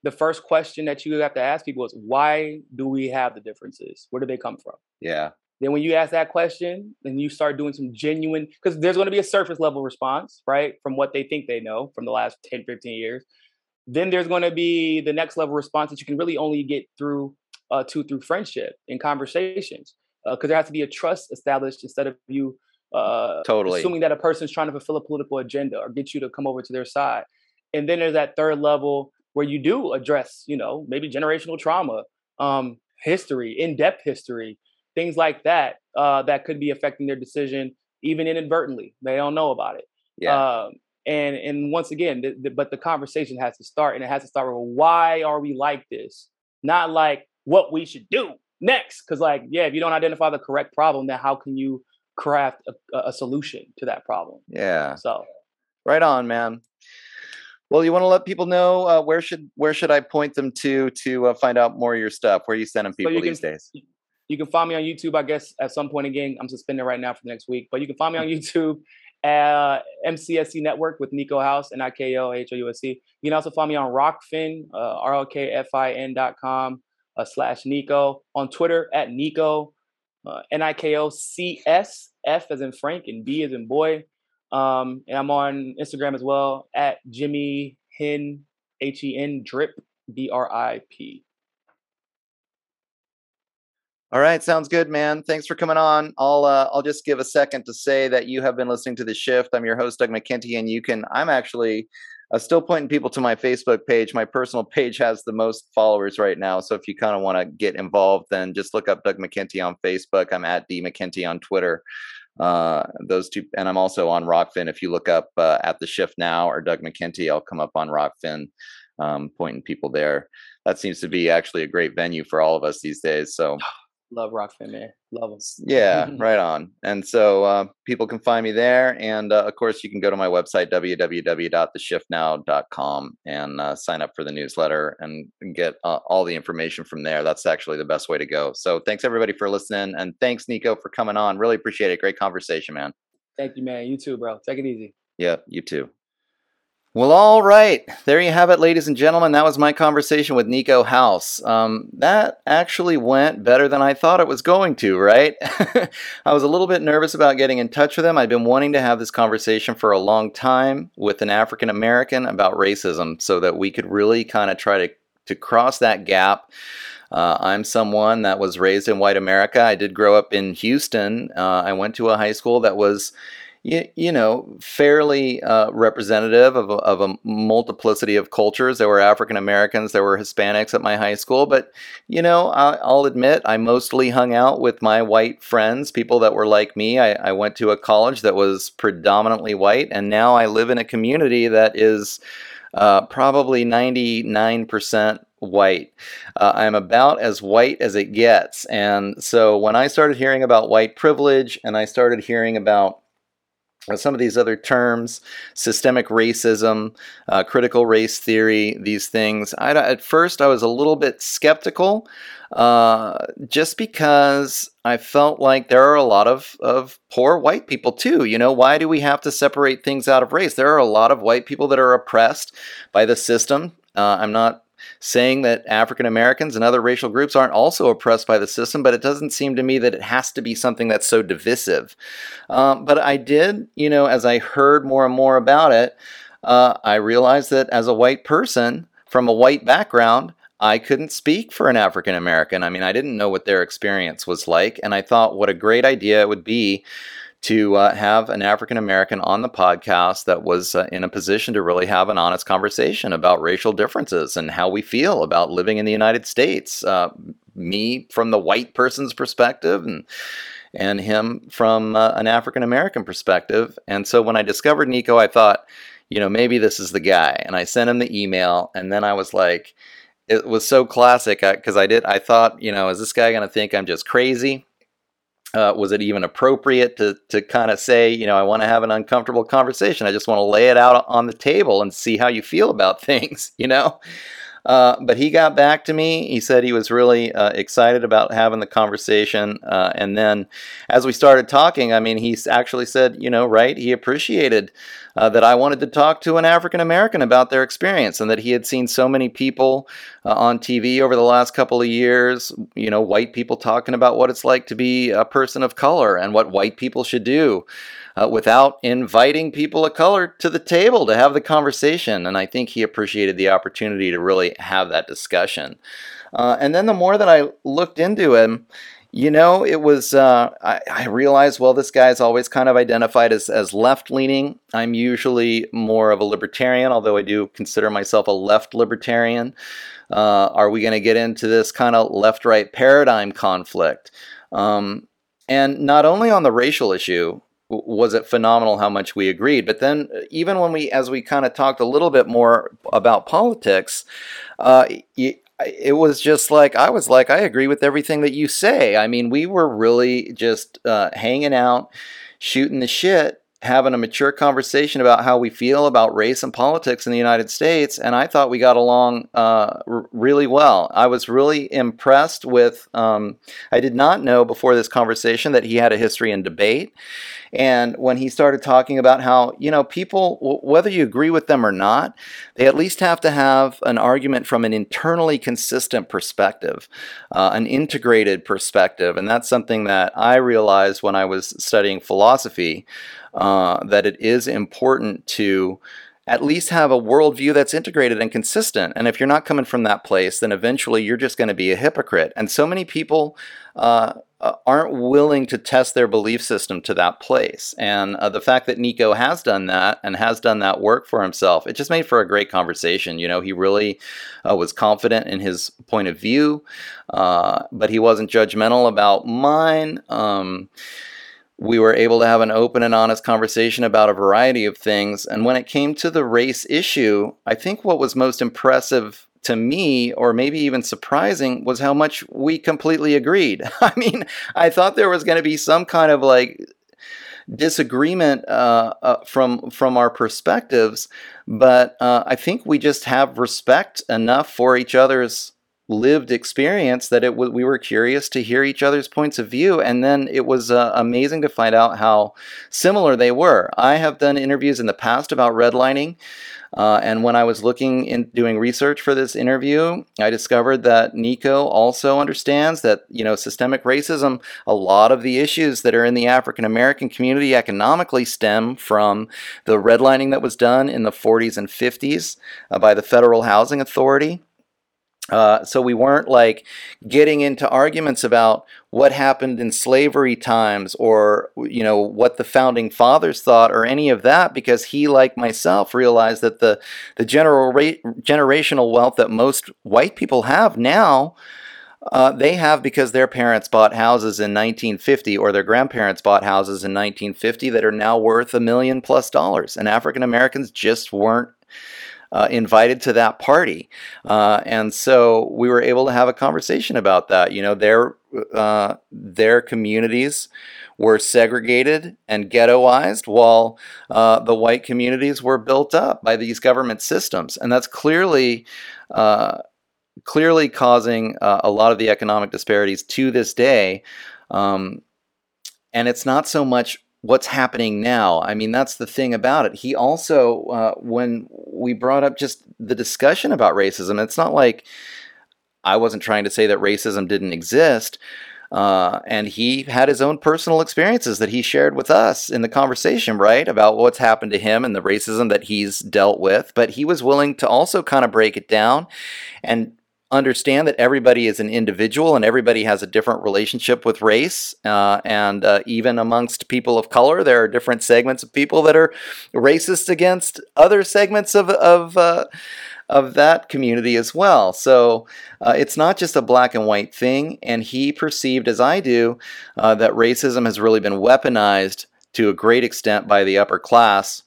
The first question that you have to ask people is why do we have the differences? Where do they come from? yeah Then when you ask that question, then you start doing some genuine because there's going to be a surface level response, right? From what they think they know from the last 10, 15 years. Then there's going to be the next level response that you can really only get through uh, to through friendship and conversations because there has to be a trust established instead of you uh, totally assuming that a person's trying to fulfill a political agenda or get you to come over to their side. And then there's that third level where you do address, you know, maybe generational trauma, um, history, in-depth history, things like that uh, that could be affecting their decision even inadvertently. They don't know about it. Yeah. Um, and and once again, the, the, but the conversation has to start, and it has to start with why are we like this, not like what we should do next. Because like, yeah, if you don't identify the correct problem, then how can you craft a, a solution to that problem? Yeah. So, right on, man. Well, you want to let people know uh, where should where should I point them to to uh, find out more of your stuff? Where are you sending people so these can, days? You can find me on YouTube, I guess, at some point again. I'm suspended right now for the next week, but you can find me on [LAUGHS] YouTube uh, MCSC Network with Niko House, N I K O H O U S C. You can also find me on Rokfin, uh, R O K F I N dot com uh, slash Niko. On Twitter at Niko, uh, N I K O C S, F as in Frank, and B as in boy. Um, and I'm on Instagram as well at Jimmy Hen, H E N Drip, B R I P. All right, sounds good, man. Thanks for coming on. I'll uh, I'll just give a second to say that you have been listening to the Shift. I'm your host, Doug McKenty, and you can. I'm actually uh, still pointing people to my Facebook page. My personal page has the most followers right now. So if you kind of want to get involved, then just look up Doug McKenty on Facebook. I'm at D McKenty on Twitter. Uh, those two, and I'm also on Rokfin. If you look up uh, at the Shift now or Doug McKenty, I'll come up on Rokfin, um, pointing people there. That seems to be actually a great venue for all of us these days. So. [GASPS] Love Rokfin, man. Love them. Yeah, [LAUGHS] right on. And so uh, people can find me there. And uh, of course, you can go to my website, www.theshiftnow.com, and uh, sign up for the newsletter and get uh, all the information from there. That's actually the best way to go. So thanks, everybody, for listening. And thanks, Niko, for coming on. Really appreciate it. Great conversation, man. Thank you, man. You too, bro. Take it easy. Yeah, you too. Well, all right. There you have it, ladies and gentlemen. That was my conversation with Niko House. Um, that actually went better than I thought it was going to, right? [LAUGHS] I was a little bit nervous about getting in touch with him. I've been wanting to have this conversation for a long time with an African American about racism so that we could really kind of try to, to cross that gap. Uh, I'm someone that was raised in white America. I did grow up in Houston. Uh, I went to a high school that was you, you know, fairly uh, representative of a, of a multiplicity of cultures. There were African Americans, there were Hispanics at my high school, but, you know, I'll admit I mostly hung out with my white friends, people that were like me. I, I went to a college that was predominantly white, and now I live in a community that is uh, probably 99% white. Uh, I'm about as white as it gets. And so when I started hearing about white privilege and I started hearing about some of these other terms, systemic racism, uh, critical race theory, these things. I, at first, I was a little bit skeptical uh, just because I felt like there are a lot of, of poor white people too. You know, why do we have to separate things out of race? There are a lot of white people that are oppressed by the system. Uh, I'm not saying that African Americans and other racial groups aren't also oppressed by the system, but it doesn't seem to me that it has to be something that's so divisive. Um, but I did, you know, as I heard more and more about it, uh, I realized that as a white person from a white background, I couldn't speak for an African American. I mean, I didn't know what their experience was like, and I thought what a great idea it would be to uh, have an African American on the podcast that was uh, in a position to really have an honest conversation about racial differences and how we feel about living in the United States. Uh, me from the white person's perspective, and and him from uh, an African American perspective. And so when I discovered Niko, I thought, you know, maybe this is the guy. And I sent him the email, and then I was like. It was so classic because I, I did. I thought, you know, is this guy going to think I'm just crazy? Uh, was it even appropriate to to kind of say, you know, I want to have an uncomfortable conversation. I just want to lay it out on the table and see how you feel about [LAUGHS] things, you know. Uh, but he got back to me. He said he was really uh, excited about having the conversation. Uh, and then as we started talking, I mean, he actually said, you know, right, he appreciated uh, that I wanted to talk to an African American about their experience and that he had seen so many people uh, on TV over the last couple of years, you know, white people talking about what it's like to be a person of color and what white people should do uh, without inviting people of color to the table to have the conversation. And I think he appreciated the opportunity to really have that discussion. Uh, and then the more that I looked into him, You know, it was, uh, I, I, realized, well, this guy's always kind of identified as, as left leaning. I'm usually more of a libertarian, although I do consider myself a left libertarian. Uh, are we going to get into this kind of left right paradigm conflict? Um, and not only on the racial issue, was it phenomenal how much we agreed. But then, even when we, as we kind of talked a little bit more about politics, uh, it was just like I was like I agree with everything that you say. I mean, we were really just uh, hanging out, shooting the shit, having a mature conversation about how we feel about race and politics in the United States, and I thought we got along uh, r- really well. I was really impressed with. Um, I did not know before this conversation that he had a history in debate, and when he started talking about how, you know, people, whether you agree with them or not, they at least have to have an argument from an internally consistent perspective, uh, an integrated perspective. And that's something that I realized when I was studying philosophy, uh, that it is important to at least have a worldview that's integrated and consistent. And if you're not coming from that place, then eventually you're just going to be a hypocrite. And so many people uh, uh, aren't willing to test their belief system to that place. And uh, the fact that Niko has done that and has done that work for himself, it just made for a great conversation. You know, he really uh, was confident in his point of view, uh, but he wasn't judgmental about mine. Um, we were able to have an open and honest conversation about a variety of things. And when it came to the race issue, I think what was most impressive to me, or maybe even surprising, was how much we completely agreed. [LAUGHS] I mean, I thought there was going to be some kind of like disagreement uh, uh, from from our perspectives, but uh, I think we just have respect enough for each other's lived experience that it w- we were curious to hear each other's points of view and then it was uh, amazing to find out how similar they were i have done interviews in the past about redlining uh, and when I was looking in doing research for this interview, I discovered that Niko also understands that you know systemic racism. A lot of the issues that are in the African American community economically stem from the redlining that was done in the 40s and 50s uh, by the Federal Housing Authority. Uh, so we weren't like getting into arguments about what happened in slavery times or you know what the founding fathers thought or any of that because he like myself realized that the the general rate, generational wealth that most white people have now uh, they have because their parents bought houses in 1950 or their grandparents bought houses in 1950 that are now worth a million plus dollars. And african americans just weren't uh, invited to that party. Uh, and so we were able to have a conversation about that. You know, their, uh, their communities were segregated and ghettoized while uh, the white communities were built up by these government systems. And that's clearly uh, clearly causing uh, a lot of the economic disparities to this day. Um, and it's not so much what's happening now. I mean, that's the thing about it. He also, uh, when we brought up just the discussion about racism, it's not like I wasn't trying to say that racism didn't exist. Uh, and he had his own personal experiences that he shared with us in the conversation, right? About what's happened to him and the racism that he's dealt with. But he was willing to also kind of break it down and understand that everybody is an individual and everybody has a different relationship with race. Uh, and uh, even amongst people of color, there are different segments of people that are racist against other segments of of uh, of that community as well. So uh, it's not just a black and white thing. And he perceived, as I do, uh, that racism has really been weaponized to a great extent by the upper class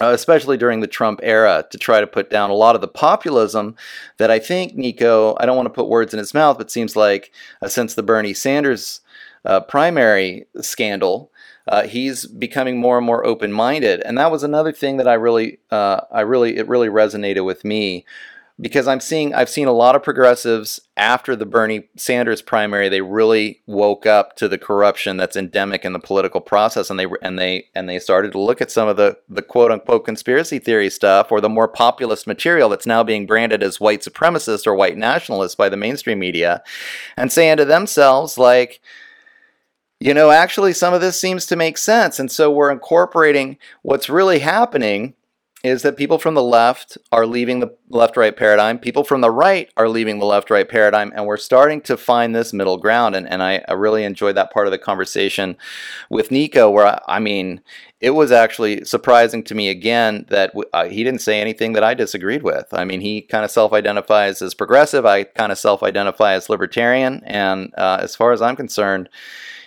uh, especially during the Trump era, to try to put down a lot of the populism that I think Niko, I don't want to put words in his mouth, but seems like uh, since the Bernie Sanders uh, primary scandal, uh, he's becoming more and more open-minded, and that was another thing that I really, uh, I really, it really resonated with me because I'm seeing I've seen a lot of progressives after the Bernie Sanders primary they really woke up to the corruption that's endemic in the political process and they and they and they started to look at some of the the quote unquote conspiracy theory stuff or the more populist material that's now being branded as white supremacist or white nationalist by the mainstream media and saying to themselves like you know actually some of this seems to make sense. And so we're incorporating what's really happening is that people from the left are leaving the left right paradigm. People from the right are leaving the left right paradigm. And we're starting to find this middle ground. And, and I, I really enjoyed that part of the conversation with Niko, where I, I mean, it was actually surprising to me again that uh, he didn't say anything that I disagreed with. I mean, he kind of self identifies as progressive, I kind of self identify as libertarian. And uh, as far as I'm concerned,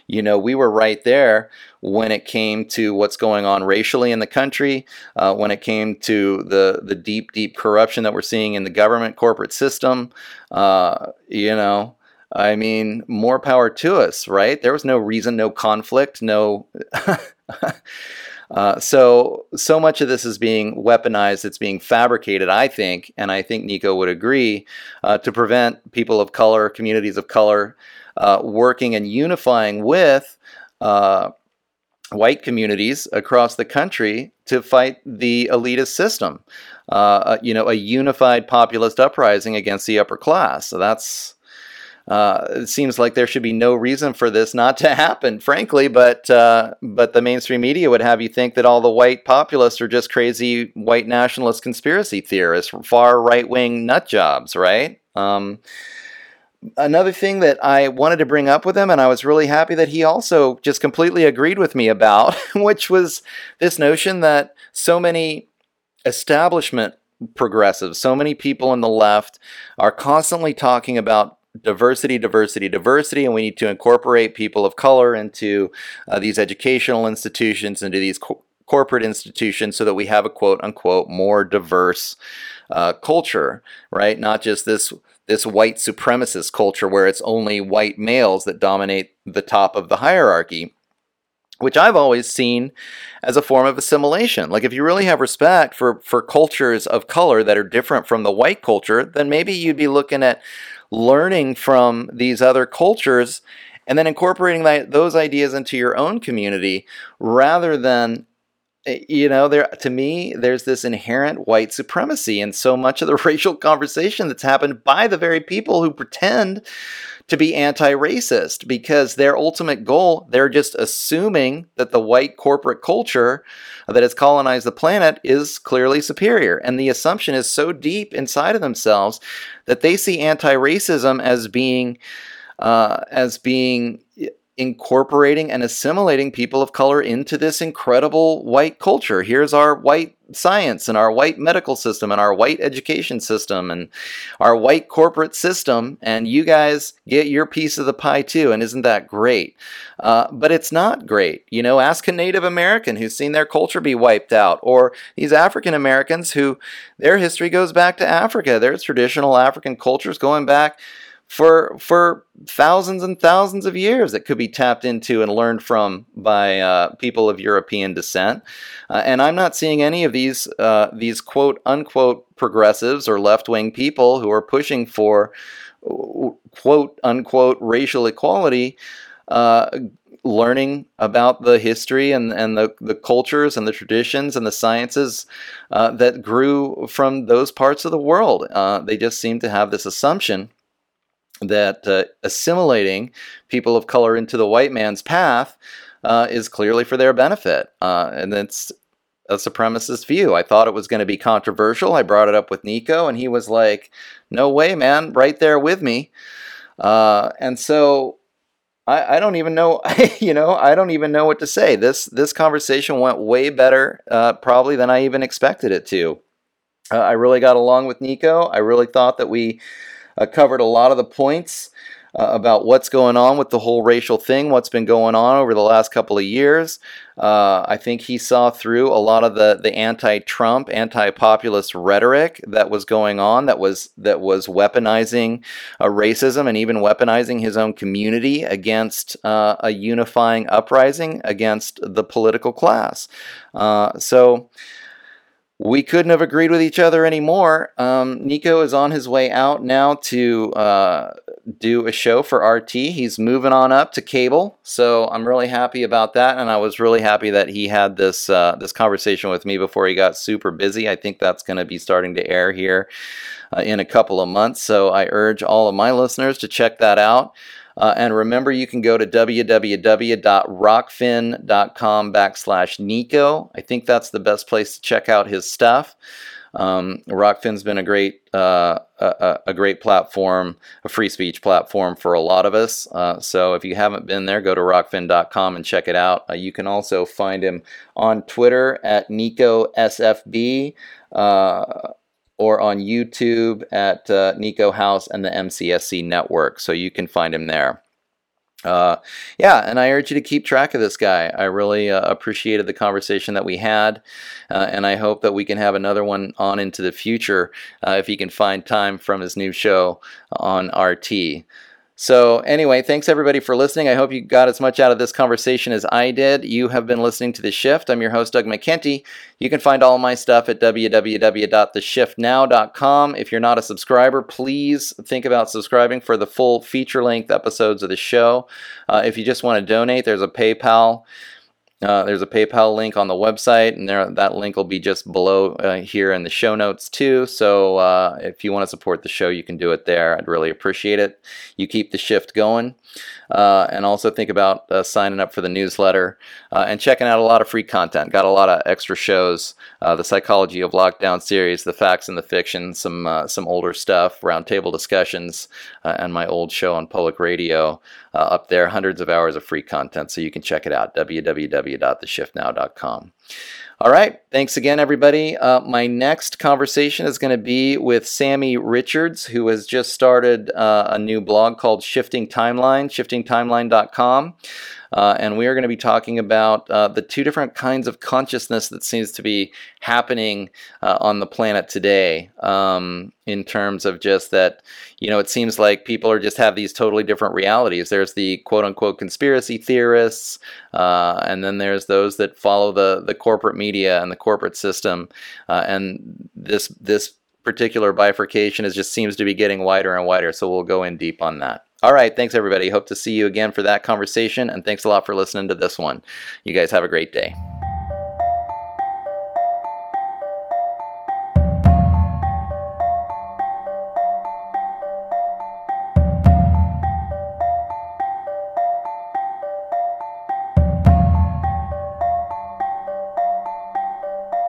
you know, we were right there when it came to what's going on racially in the country, uh, when it came to the the deep, deep corruption that we're seeing in the government corporate system. Uh, you know, I mean, more power to us, right? There was no reason, no conflict, no. [LAUGHS] Uh, so so much of this is being weaponized it's being fabricated i think and i think Niko would agree uh, to prevent people of color communities of color uh, working and unifying with uh, white communities across the country to fight the elitist system. Uh, uh, you know, a unified populist uprising against the upper class. So that's. Uh, it seems like there should be no reason for this not to happen, frankly. But uh, but the mainstream media would have you think that all the white populists are just crazy white nationalist conspiracy theorists, far right wing nut jobs, right? Um, another thing that I wanted to bring up with him, and I was really happy that he also just completely agreed with me about, [LAUGHS] which was this notion that so many establishment progressives, so many people on the left are constantly talking about diversity, diversity, diversity, and we need to incorporate people of color into uh, these educational institutions, into these co- corporate institutions, so that we have a quote unquote more diverse uh, culture, right? Not just this this white supremacist culture where it's only white males that dominate the top of the hierarchy, which I've always seen as a form of assimilation. Like if you really have respect for for cultures of color that are different from the white culture, then maybe you'd be looking at learning from these other cultures and then incorporating that, those ideas into your own community rather than you know there to me there's this inherent white supremacy in so much of the [LAUGHS] racial conversation that's happened by the very people who pretend to be anti-racist because their ultimate goal they're just assuming that the white corporate culture that has colonized the planet is clearly superior. And the assumption is so deep inside of themselves that they see anti-racism as being uh, as being incorporating and assimilating people of color into this incredible white culture. Here's our white science and our white medical system and our white education system and our white corporate system, and you guys get your piece of the pie too. And isn't that great? Uh, but it's not great. You know, ask a Native American who's seen their culture be wiped out, or these African Americans who their history goes back to Africa, their traditional African cultures going back for for thousands and thousands of years that could be tapped into and learned from by uh, people of European descent. Uh, and I'm not seeing any of these uh, these quote unquote progressives or left wing people who are pushing for quote unquote racial equality. Uh, learning about the history and, and the, the cultures and the traditions and the sciences uh, that grew from those parts of the world. Uh, they just seem to have this assumption that uh, assimilating people of color into the white man's path uh, is clearly for their benefit. Uh, and it's a supremacist view. I thought it was going to be controversial. I brought it up with Niko, and he was like, no way, man, right there with me. Uh, and so I, I, don't even know, [LAUGHS] you know, I don't even know what to say. This this conversation went way better, uh, probably than I even expected it to. Uh, I really got along with Niko. I really thought that we uh, covered a lot of the points uh, about what's going on with the whole racial thing, what's been going on over the last couple of years. Uh, I think he saw through a lot of the, the anti-Trump, anti-populist rhetoric that was going on, that was that was weaponizing uh, racism and even weaponizing his own community against uh, a unifying uprising against the political class. Uh, so we couldn't have agreed with each other anymore. Um, Niko is on his way out now to uh, do a show for RT. He's moving on up to cable, so I'm really happy about that. And I was really happy that he had this uh, this conversation with me before he got super busy. I think that's going to be starting to air here uh, in a couple of months. So I urge all of my listeners to check that out. Uh, and remember, you can go to www.rokfin.com backslash Niko. I think that's the best place to check out his stuff. Um, Rokfin's been a great uh, a, a, great platform, a free speech platform for a lot of us. Uh, so if you haven't been there, go to rokfin.com and check it out. Uh, you can also find him on Twitter at Niko SFB uh, or on YouTube at uh, Niko House and the MCSC Network. So you can find him there. Uh, yeah, and I urge you to keep track of this guy. I really uh, appreciated the conversation that we had, uh, and I hope that we can have another one on into the future uh, if he can find time from his new show on RT. So, anyway, thanks everybody for listening. I hope you got as much out of this conversation as I did. You have been listening to The Shift. I'm your host, Doug McKenty. You can find all my stuff at www.theshiftnow.com. If you're not a subscriber, please think about subscribing for the full feature length episodes of the show. Uh, if you just want to donate, there's a PayPal. Uh, there's a PayPal link on the website, and there, that link will be just below uh, here in the show notes too. So uh, if you want to support the show, you can do it there. I'd really appreciate it. You keep the shift going. Uh, and also think about uh, signing up for the newsletter uh, and checking out a lot of free content. Got a lot of extra shows, uh, the Psychology of Lockdown series, the Facts and the Fiction, some uh, some older stuff, roundtable discussions, uh, and my old show on public radio up there. Hundreds of hours of free content, so you can check it out. www.theshiftnow.com. All right. Thanks again, everybody. Uh, my next conversation is going to be with Sammy Richards, who has just started uh, a new blog called Shifting Timeline, shiftingtimeline.com. Uh, and we are going to be talking about uh, the two different kinds of consciousness that seems to be happening uh, on the planet today. Um, in terms of just that, you know, it seems like people are just have these totally different realities. There's the quote unquote conspiracy theorists, uh, and then there's those that follow the the corporate media and the corporate system, uh, and this this particular bifurcation is just seems to be getting wider and wider. So we'll go in deep on that. All right. Thanks, everybody. Hope to see you again for that conversation. And thanks a lot for listening to this one. You guys have a great day.